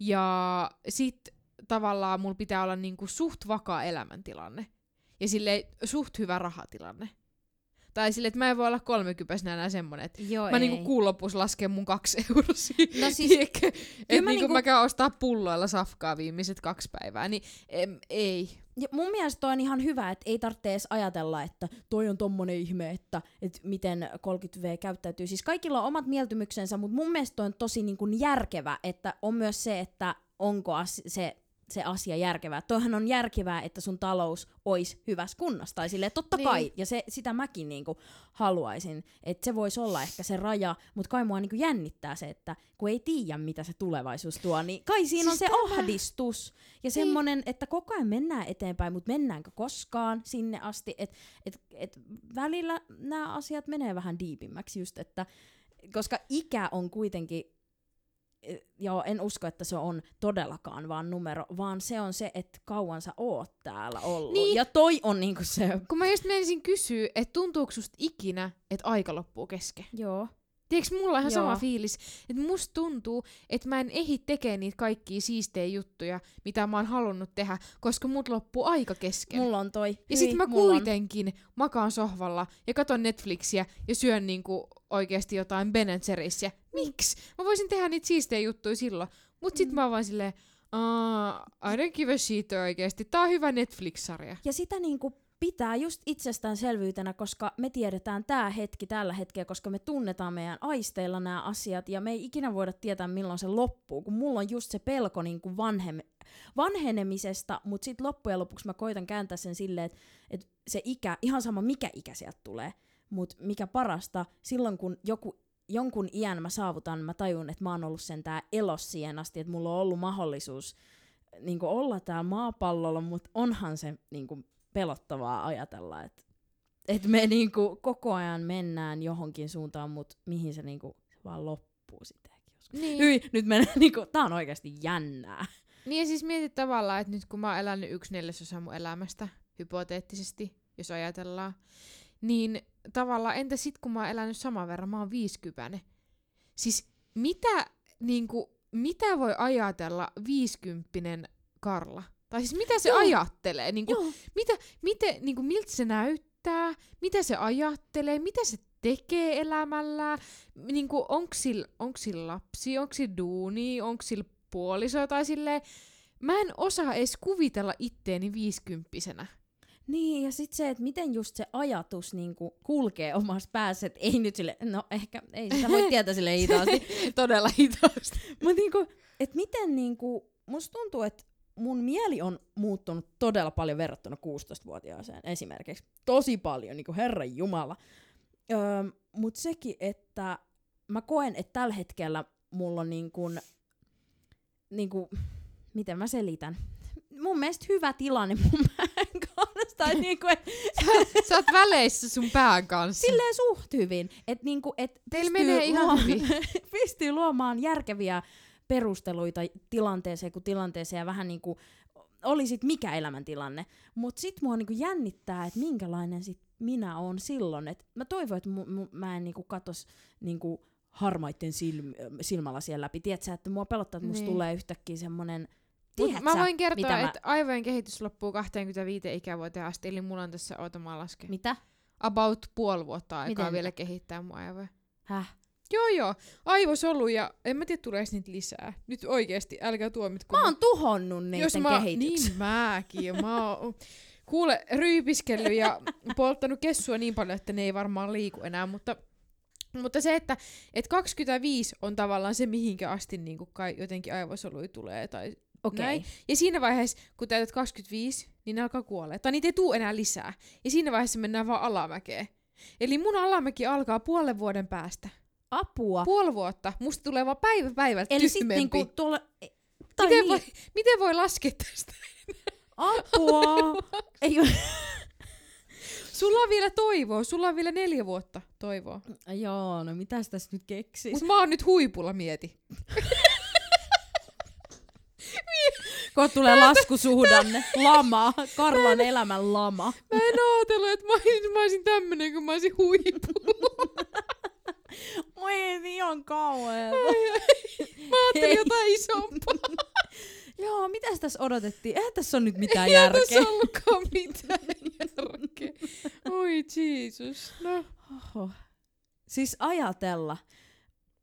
Ja sit tavallaan mulla pitää olla niinku suht vakaa elämäntilanne. Ja sille suht hyvä rahatilanne. Tai sille, että mä en voi olla 30 enää semmonen, että Joo, mä ei. niinku kuun lopussa lasken mun kaksi eurosia. No siis- Tiedätkö? Et mä niinku niinku- mä käyn ostaa pulloilla safkaa viimeiset kaksi päivää, niin em, ei. Ja mun mielestä toi on ihan hyvä, että ei tarvitse edes ajatella, että toi on tommonen ihme, että, että miten 30V käyttäytyy. Siis kaikilla on omat mieltymyksensä, mutta mun mielestä toi on tosi niin kuin järkevä, että on myös se, että onko se, se asia järkevää. Toihan on järkevää, että sun talous olisi hyvässä kunnossa. Tai silleen, totta Niin. kai, ja se, sitä mäkin niinku haluaisin, että se voisi olla ehkä se raja, mutta kai mua niinku jännittää se, että kun ei tiedä, mitä se tulevaisuus tuo, niin kai siinä on Siis se tämä- ahdistus. Ja semmonen, että koko ajan mennään eteenpäin, mutta mennäänkö koskaan sinne asti, että et, et välillä nämä asiat menee vähän diipimmäksi just, että koska ikä on kuitenkin, eh, joo, en usko, että se on todellakaan vaan numero, vaan se on se, että kauan sä oot täällä ollut. Niin. Ja toi on niinku se, Kun mä just menisin kysyä, että tuntuuko susta ikinä, että aika loppuu kesken? joo. Tiedätkö, mulla on ihan Joo. sama fiilis, että musta tuntuu, että mä en ehdi tekemään niitä kaikkia siistejä juttuja, mitä mä oon halunnut tehdä, koska mut loppuu aika kesken. Mulla on toi. ja sit Hyi, mä mulla on. kuitenkin makaan sohvalla ja katon Netflixiä ja syön niinku oikeesti jotain Ben Jerry'siä. Miksi? Mä voisin tehdä niitä siistejä juttuja silloin. Mut sit Mm. mä oon vaan silleen, Aa, I don't give a shit oikeesti. Tää on hyvä Netflix-sarja. Ja sitä niinku pitää just itsestäänselvyytenä, koska me tiedetään tämä hetki tällä hetkellä, koska me tunnetaan meidän aisteilla nämä asiat ja me ei ikinä voida tietää milloin se loppuu, kun mulla on just se pelko niinku vanhem, vanhenemisesta, mutta sitten loppujen lopuksi mä koitan kääntää sen silleen, että et se ikä, ihan sama mikä ikä sieltä tulee, mutta mikä parasta, silloin kun joku jonkun iän mä saavutan, mä tajun, että mä oon ollut sen tää elos siihen asti, että mulla on ollut mahdollisuus niin olla täällä maapallolla, mutta onhan se niin kuin, pelottavaa ajatella, että et me niin kuin, koko ajan mennään johonkin suuntaan, mutta mihin se niin kuin, vaan loppuu joskus. Niin. Hyi, nyt mennään, niin kuin, tää on oikeasti jännää. Niin ja siis mietit tavallaan, että nyt kun mä oon elänyt yksi neljäsosa mun elämästä, hypoteettisesti, jos ajatellaan, niin tavallaan entä sit kun mä oon elänyt saman verran, mä oon 50. Siis mitä, niinku, mitä voi ajatella 50 Karla? Tai siis mitä se Joo. ajattelee? Niinku, Joo. mitä, miten, niinku, miltä se näyttää? Mitä se ajattelee? Mitä se tekee elämällään? Niinku, onko sillä sil lapsi? Onko sillä duuni? Onko sillä puoliso? Tai silleen, mä en osaa edes kuvitella itteeni viisikymppisenä. Niin, ja sitten se, että miten just se ajatus niin kuin, kulkee omassa päässä, että ei nyt sille, no ehkä, ei sitä voi tietää sille hitaasti, Todella hitaasti. Mutta niinku, et miten niinku, musta tuntuu, että mun mieli on muuttunut todella paljon verrattuna 16-vuotiaaseen esimerkiksi. Tosi paljon, niinku herran jumala. Öö, Mutta sekin, että mä koen, että tällä hetkellä mulla on niinku, niinku, miten mä selitän? Mun mielestä hyvä tilanne mun pään kanssa. Tai niinku, et, Sä oot väleissä sun pään kanssa. silleen suht hyvin. Että niinku, et Teillä menee ihan hyvin. pystyy luomaan järkeviä perusteluita tilanteeseen kuin tilanteeseen ja vähän niinku olisit mikä elämäntilanne. Mutta sit mua niinku jännittää, että minkälainen sit minä on silloin. Et mä toivon, että mu, mu, mä en niinku katos niinku harmaitten silm, silmällä siellä läpi. Tiedätkö, että mua pelottaa, että musta Niin. tulee yhtäkkiä semmonen... Tiedätkö mä voin kertoa, mitä mä- että aivojen kehitys loppuu 25 ikävuoteen asti, eli mulla on tässä ootama laske. Mitä? About puoli vuotta aikaa Miten? vielä kehittää mun aivoja. Häh? Joo joo, aivosoluja, en mä tiedä tuleeko niitä lisää. Nyt oikeesti, älkää tuomitko. Mä oon tuhonnut niiden Jos mä, kehityksen. Niin mäkin. Mä oon, kuule, ryypiskellyt ja polttanut kessua niin paljon, että ne ei varmaan liiku enää, mutta Mutta se, että et 25 on tavallaan se, mihinkä asti niin kuin kai jotenkin aivosolui tulee tai Okei. näin. Ja siinä vaiheessa, kun täytät 25, niin ne alkaa kuolla. Tai niitä ei tuu enää lisää. Ja siinä vaiheessa mennään vaan alamäkeen. Eli mun alamäki alkaa puolen vuoden päästä. Apua. Puoli vuotta. Musta tulee vaan päivä päivältä Eli sitten niinku tuolla... Tai miten, niin, voi, miten voi laskea tästä? apua. Ei oo... Sulla on vielä toivoa. Sulla on vielä neljä vuotta toivoa. Joo, no mitäs tässä nyt keksis? Mut mä oon nyt huipulla, mieti. Kun tulee laskusuhdanne, lama, Karlan elämän lama. Mä en ajatellut, että mä olisin, mä olisin tämmönen, kun mä olisin huipulla. Oi, niin on kauheeta. Mä ajattelin jotain isompaa. Joo, mitäs tässä odotettiin? Eihän tässä on nyt mitään Ei järkeä. tässä ollutkaan mitään järkeä. Oi Jeesus. No. Oho. Siis ajatella.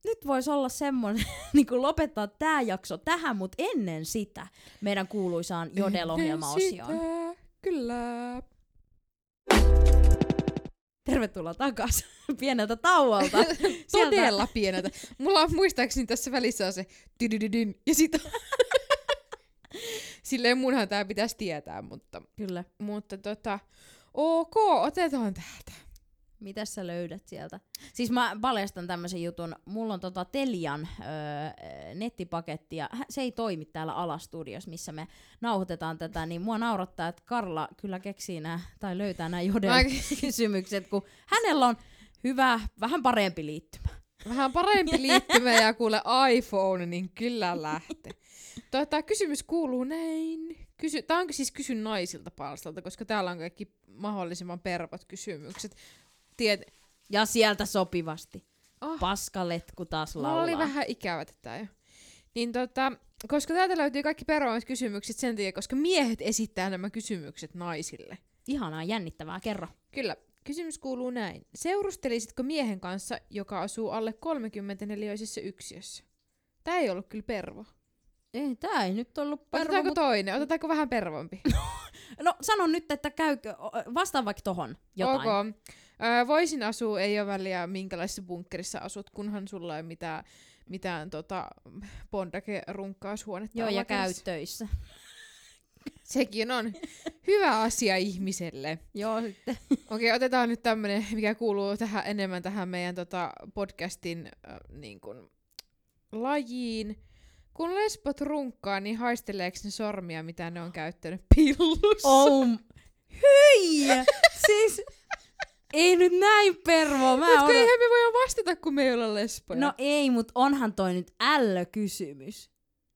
Nyt voisi olla semmoinen, niin kuin lopettaa tämä jakso tähän, mutta ennen sitä meidän kuuluisaan Jodel-ohjelmaosioon. Ennen sitä, Kyllä. Tervetuloa takaisin pieneltä tauolta. Todella pieneltä. Mulla on muistaakseni tässä välissä on se tydydydyn ja sit Silleen munhan tää pitäisi tietää, mutta, Kyllä. mutta tota, ok, otetaan täältä. Mitäs sä löydät sieltä? Siis mä paljastan tämmöisen jutun. Mulla on tota Telian öö, nettipaketti ja se ei toimi täällä alastudiossa, missä me nauhoitetaan tätä, niin mua naurattaa, että Karla kyllä keksii nää, tai löytää nämä jodel Mä- kysymykset, kun hänellä on hyvä, vähän parempi liittymä. Vähän parempi liittymä ja kuule iPhone, niin kyllä lähtee. Tota, kysymys kuuluu näin. Kysy, tää on siis kysy naisilta palstalta, koska täällä on kaikki mahdollisimman pervot kysymykset. Tiet, Ja sieltä sopivasti. oh, Paskaletku taas mulla laulaa. oli vähän ikävä tätä jo. Niin tota, koska täältä löytyy kaikki kysymykset sen takia, koska miehet esittää nämä kysymykset naisille. Ihanaa, jännittävää, kerro. Kyllä. Kysymys kuuluu näin. Seurustelisitko miehen kanssa, joka asuu alle 34-öisessä yksiössä? Tää ei ollut kyllä pervo. Ei, tää ei nyt ollut pervo, Otetaanko mut... toinen? Otetaanko vähän pervompi? No sano nyt, että käykö, o- vastaa vaikka tohon jotain. Ok. Öö, voisin asua, ei ole väliä minkälaisessa bunkkerissa asut, kunhan sulla ei mitään, mitään tota, bondake-runkkaushuonetta. Joo, ja käy alakerrassa. töissä. Sekin on hyvä asia ihmiselle. Joo, sitten. Okei, otetaan nyt tämmönen, mikä kuuluu tähän enemmän tähän meidän tota, podcastin äh, niin kun, lajiin. Kun lesbot runkkaa, niin haisteleeko ne sormia, mitä ne on käyttänyt pillussa? Oh, hyi! siis, ei nyt näin pervo. Mä Mutta eihän me voida vastata, kun me ei olla lesboja. No ei, mut onhan toi nyt ällökysymys.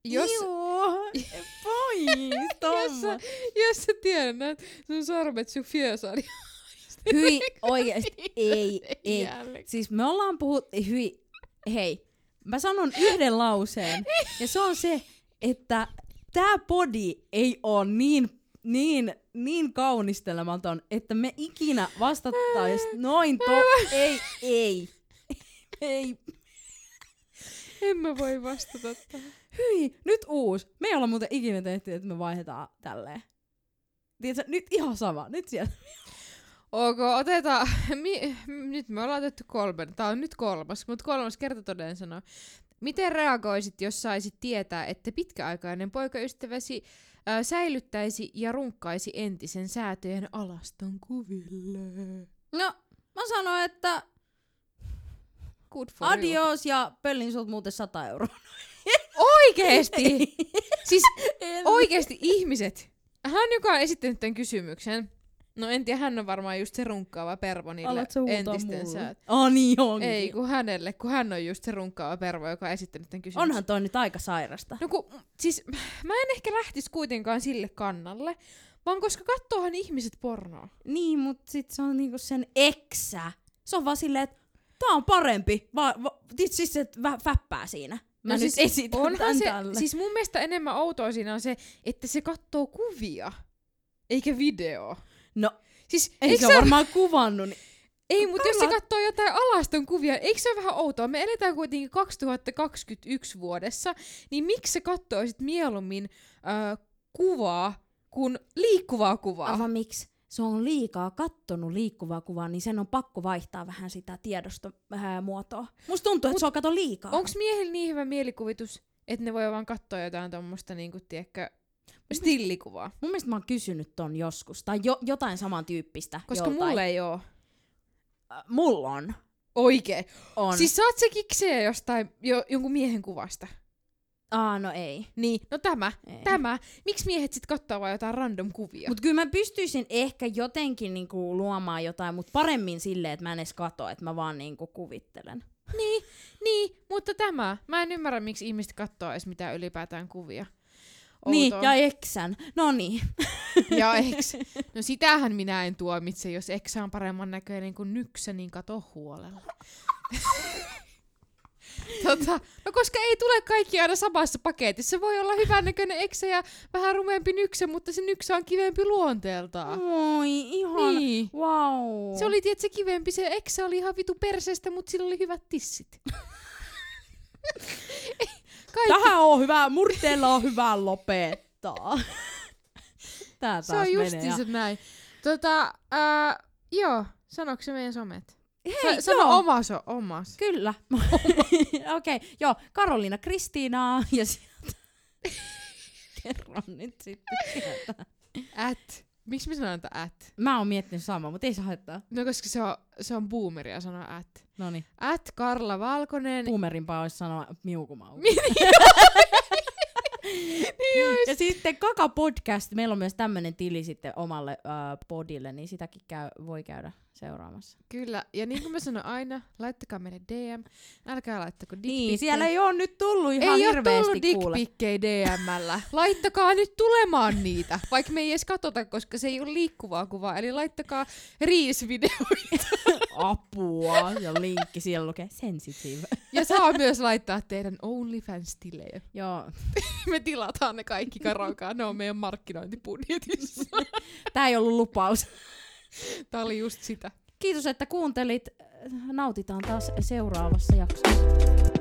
jos, Joo, pois, jos, sä, jos sä tiedät sun sormet sun fjösaan, niin Hyi, oikeesti, ei, ei. Siis me ollaan puhuttu, hyi, hei, mä sanon yhden lauseen, ja se on se, että tää podi ei oo niin, niin, niin kaunistelematon, että me ikinä vastattais noin to... Ei, ei, ei. En mä voi vastata tähän. Hyi, nyt uus. Me ei olla muuten ikinä tehty, että me vaihdetaan tälleen. Tiedätkö, nyt ihan sama. Nyt sieltä. Ok, otetaan. Mi- nyt me ollaan otettu kolme. Tää on nyt kolmas, mutta kolmas kerta toden sanoo. Miten reagoisit, jos saisit tietää, että pitkäaikainen poikaystäväsi ää, säilyttäisi ja runkkaisi entisen säätöjen alaston kuville? No, mä sanoin, että Good for you. adios ja pöllin sulta muuten 100 euroa. Oikeesti! siis En- oikeesti ihmiset. Hän, joka on esittänyt tämän kysymyksen. No en tiedä, hän on varmaan just se runkkaava pervo niille Alat sä huutaa entisten mulle? säät. Oh niin onkin. Ei, kun hänelle, kun hän on just se runkkaava pervo, joka on esittänyt tämän kysymyksen. Onhan toi nyt aika sairasta. No kun, siis mä en ehkä lähtisi kuitenkaan sille kannalle, vaan koska kattoohan ihmiset pornoa. Niin, mut sit se on niinku sen eksä. Se on vaan silleen, että tää on parempi. Va, va, siis se vä, fäppää siinä. Mä no nyt siis esitän onhan se, tälle. siis mun mielestä enemmän outoa siinä on se, että se kattoo kuvia, eikä video. No, Siis ei se ole varmaan kuvannut. Niin... Ei, mutta jos se katsoo jotain alaston kuvia, eikö se ole vähän outoa? Me eletään kuitenkin 2021 vuodessa, niin miksi sä katsoisit mieluummin äh, kuvaa kuin liikkuvaa kuvaa? Aivan miksi? se on liikaa kattonut liikkuvaa kuvaa, niin sen on pakko vaihtaa vähän sitä tiedostomuotoa. Musta tuntuu, että Mut se on kato liikaa. Onks miehillä niin hyvä mielikuvitus, että ne voi vaan katsoa jotain tommosta niinku, tiedätkö, stillikuvaa? Mun mielestä mä oon kysynyt ton joskus, tai jo, jotain samantyyppistä Koska joltain. mulle ei oo. Äh, mulla on. Oikee. on. Siis saat se kikseä jostain jo, jonkun miehen kuvasta. Aa, no ei. Niin, no tämä, ei. tämä. Miksi miehet sit kattoo vaan jotain random kuvia? Mut kyllä mä pystyisin ehkä jotenkin niinku luomaan jotain, mutta paremmin silleen, että mä en edes kato, että mä vaan niinku kuvittelen. Niin, niin, mutta tämä. Mä en ymmärrä, miksi ihmiset katsoo edes mitään ylipäätään kuvia. Niin, ja eksän. No niin. ja eks. No sitähän minä en tuomitse, jos eksä on paremman näköinen kuin nyksä, niin kato huolella. tota, no koska ei tule kaikki aina samassa paketissa. Voi olla hyvän näköinen eksä ja vähän rumempi nyksä, mutta se nyksä on kivempi luonteeltaan. Oi, ihan. Niin. Wow. Se oli tietysti kivempi, se eksä oli ihan vitu perseestä, mutta sillä oli hyvät tissit. Kaikki, Tähän on hyvä, murteella on hyvä lopettaa. Tää taas se on justiinsa näin. Tota, ää, joo, sanoiko se meidän somet? Hei, Sa- sano joo. oma so, omas. Kyllä. Okei, okay, joo. Karoliina Kristiinaa ja sieltä. Kerron nyt sitten sieltä. At. Miksi sanon, että at? Mä oon miettinyt samaa, mutta ei se haittaa. No koska se on, se on boomeria sanoa at. Noniin. At Karla Valkonen. Boomerimpaa olisi sanoa miukumau. Niin ja sitten Kaka Podcast, meillä on myös tämmönen tili sitten omalle äh, podille, niin sitäkin käy, voi käydä seuraamassa. Kyllä, ja niin kuin mä sanon aina, laittakaa meille DM. Älkää laittako dickpikkejä. Niin, siellä ei ole nyt tullut ihan ei ole hirveästi tullut kuule. dickpikkejä DMllä. Laittakaa nyt tulemaan niitä, vaikka me ei edes katsota, koska se ei ole liikkuvaa kuvaa. Eli laittakaa Reels-videoita. Apua, ja linkki siellä lukee sensitive. Ja saa myös laittaa teidän OnlyFans-tilejä. Joo, Me tilataan ne kaikki karokaan, ne on meidän markkinointibudjetissa. tää ei ollut lupaus. Tää oli just sitä. Kiitos, että kuuntelit. Nautitaan taas seuraavassa jaksossa.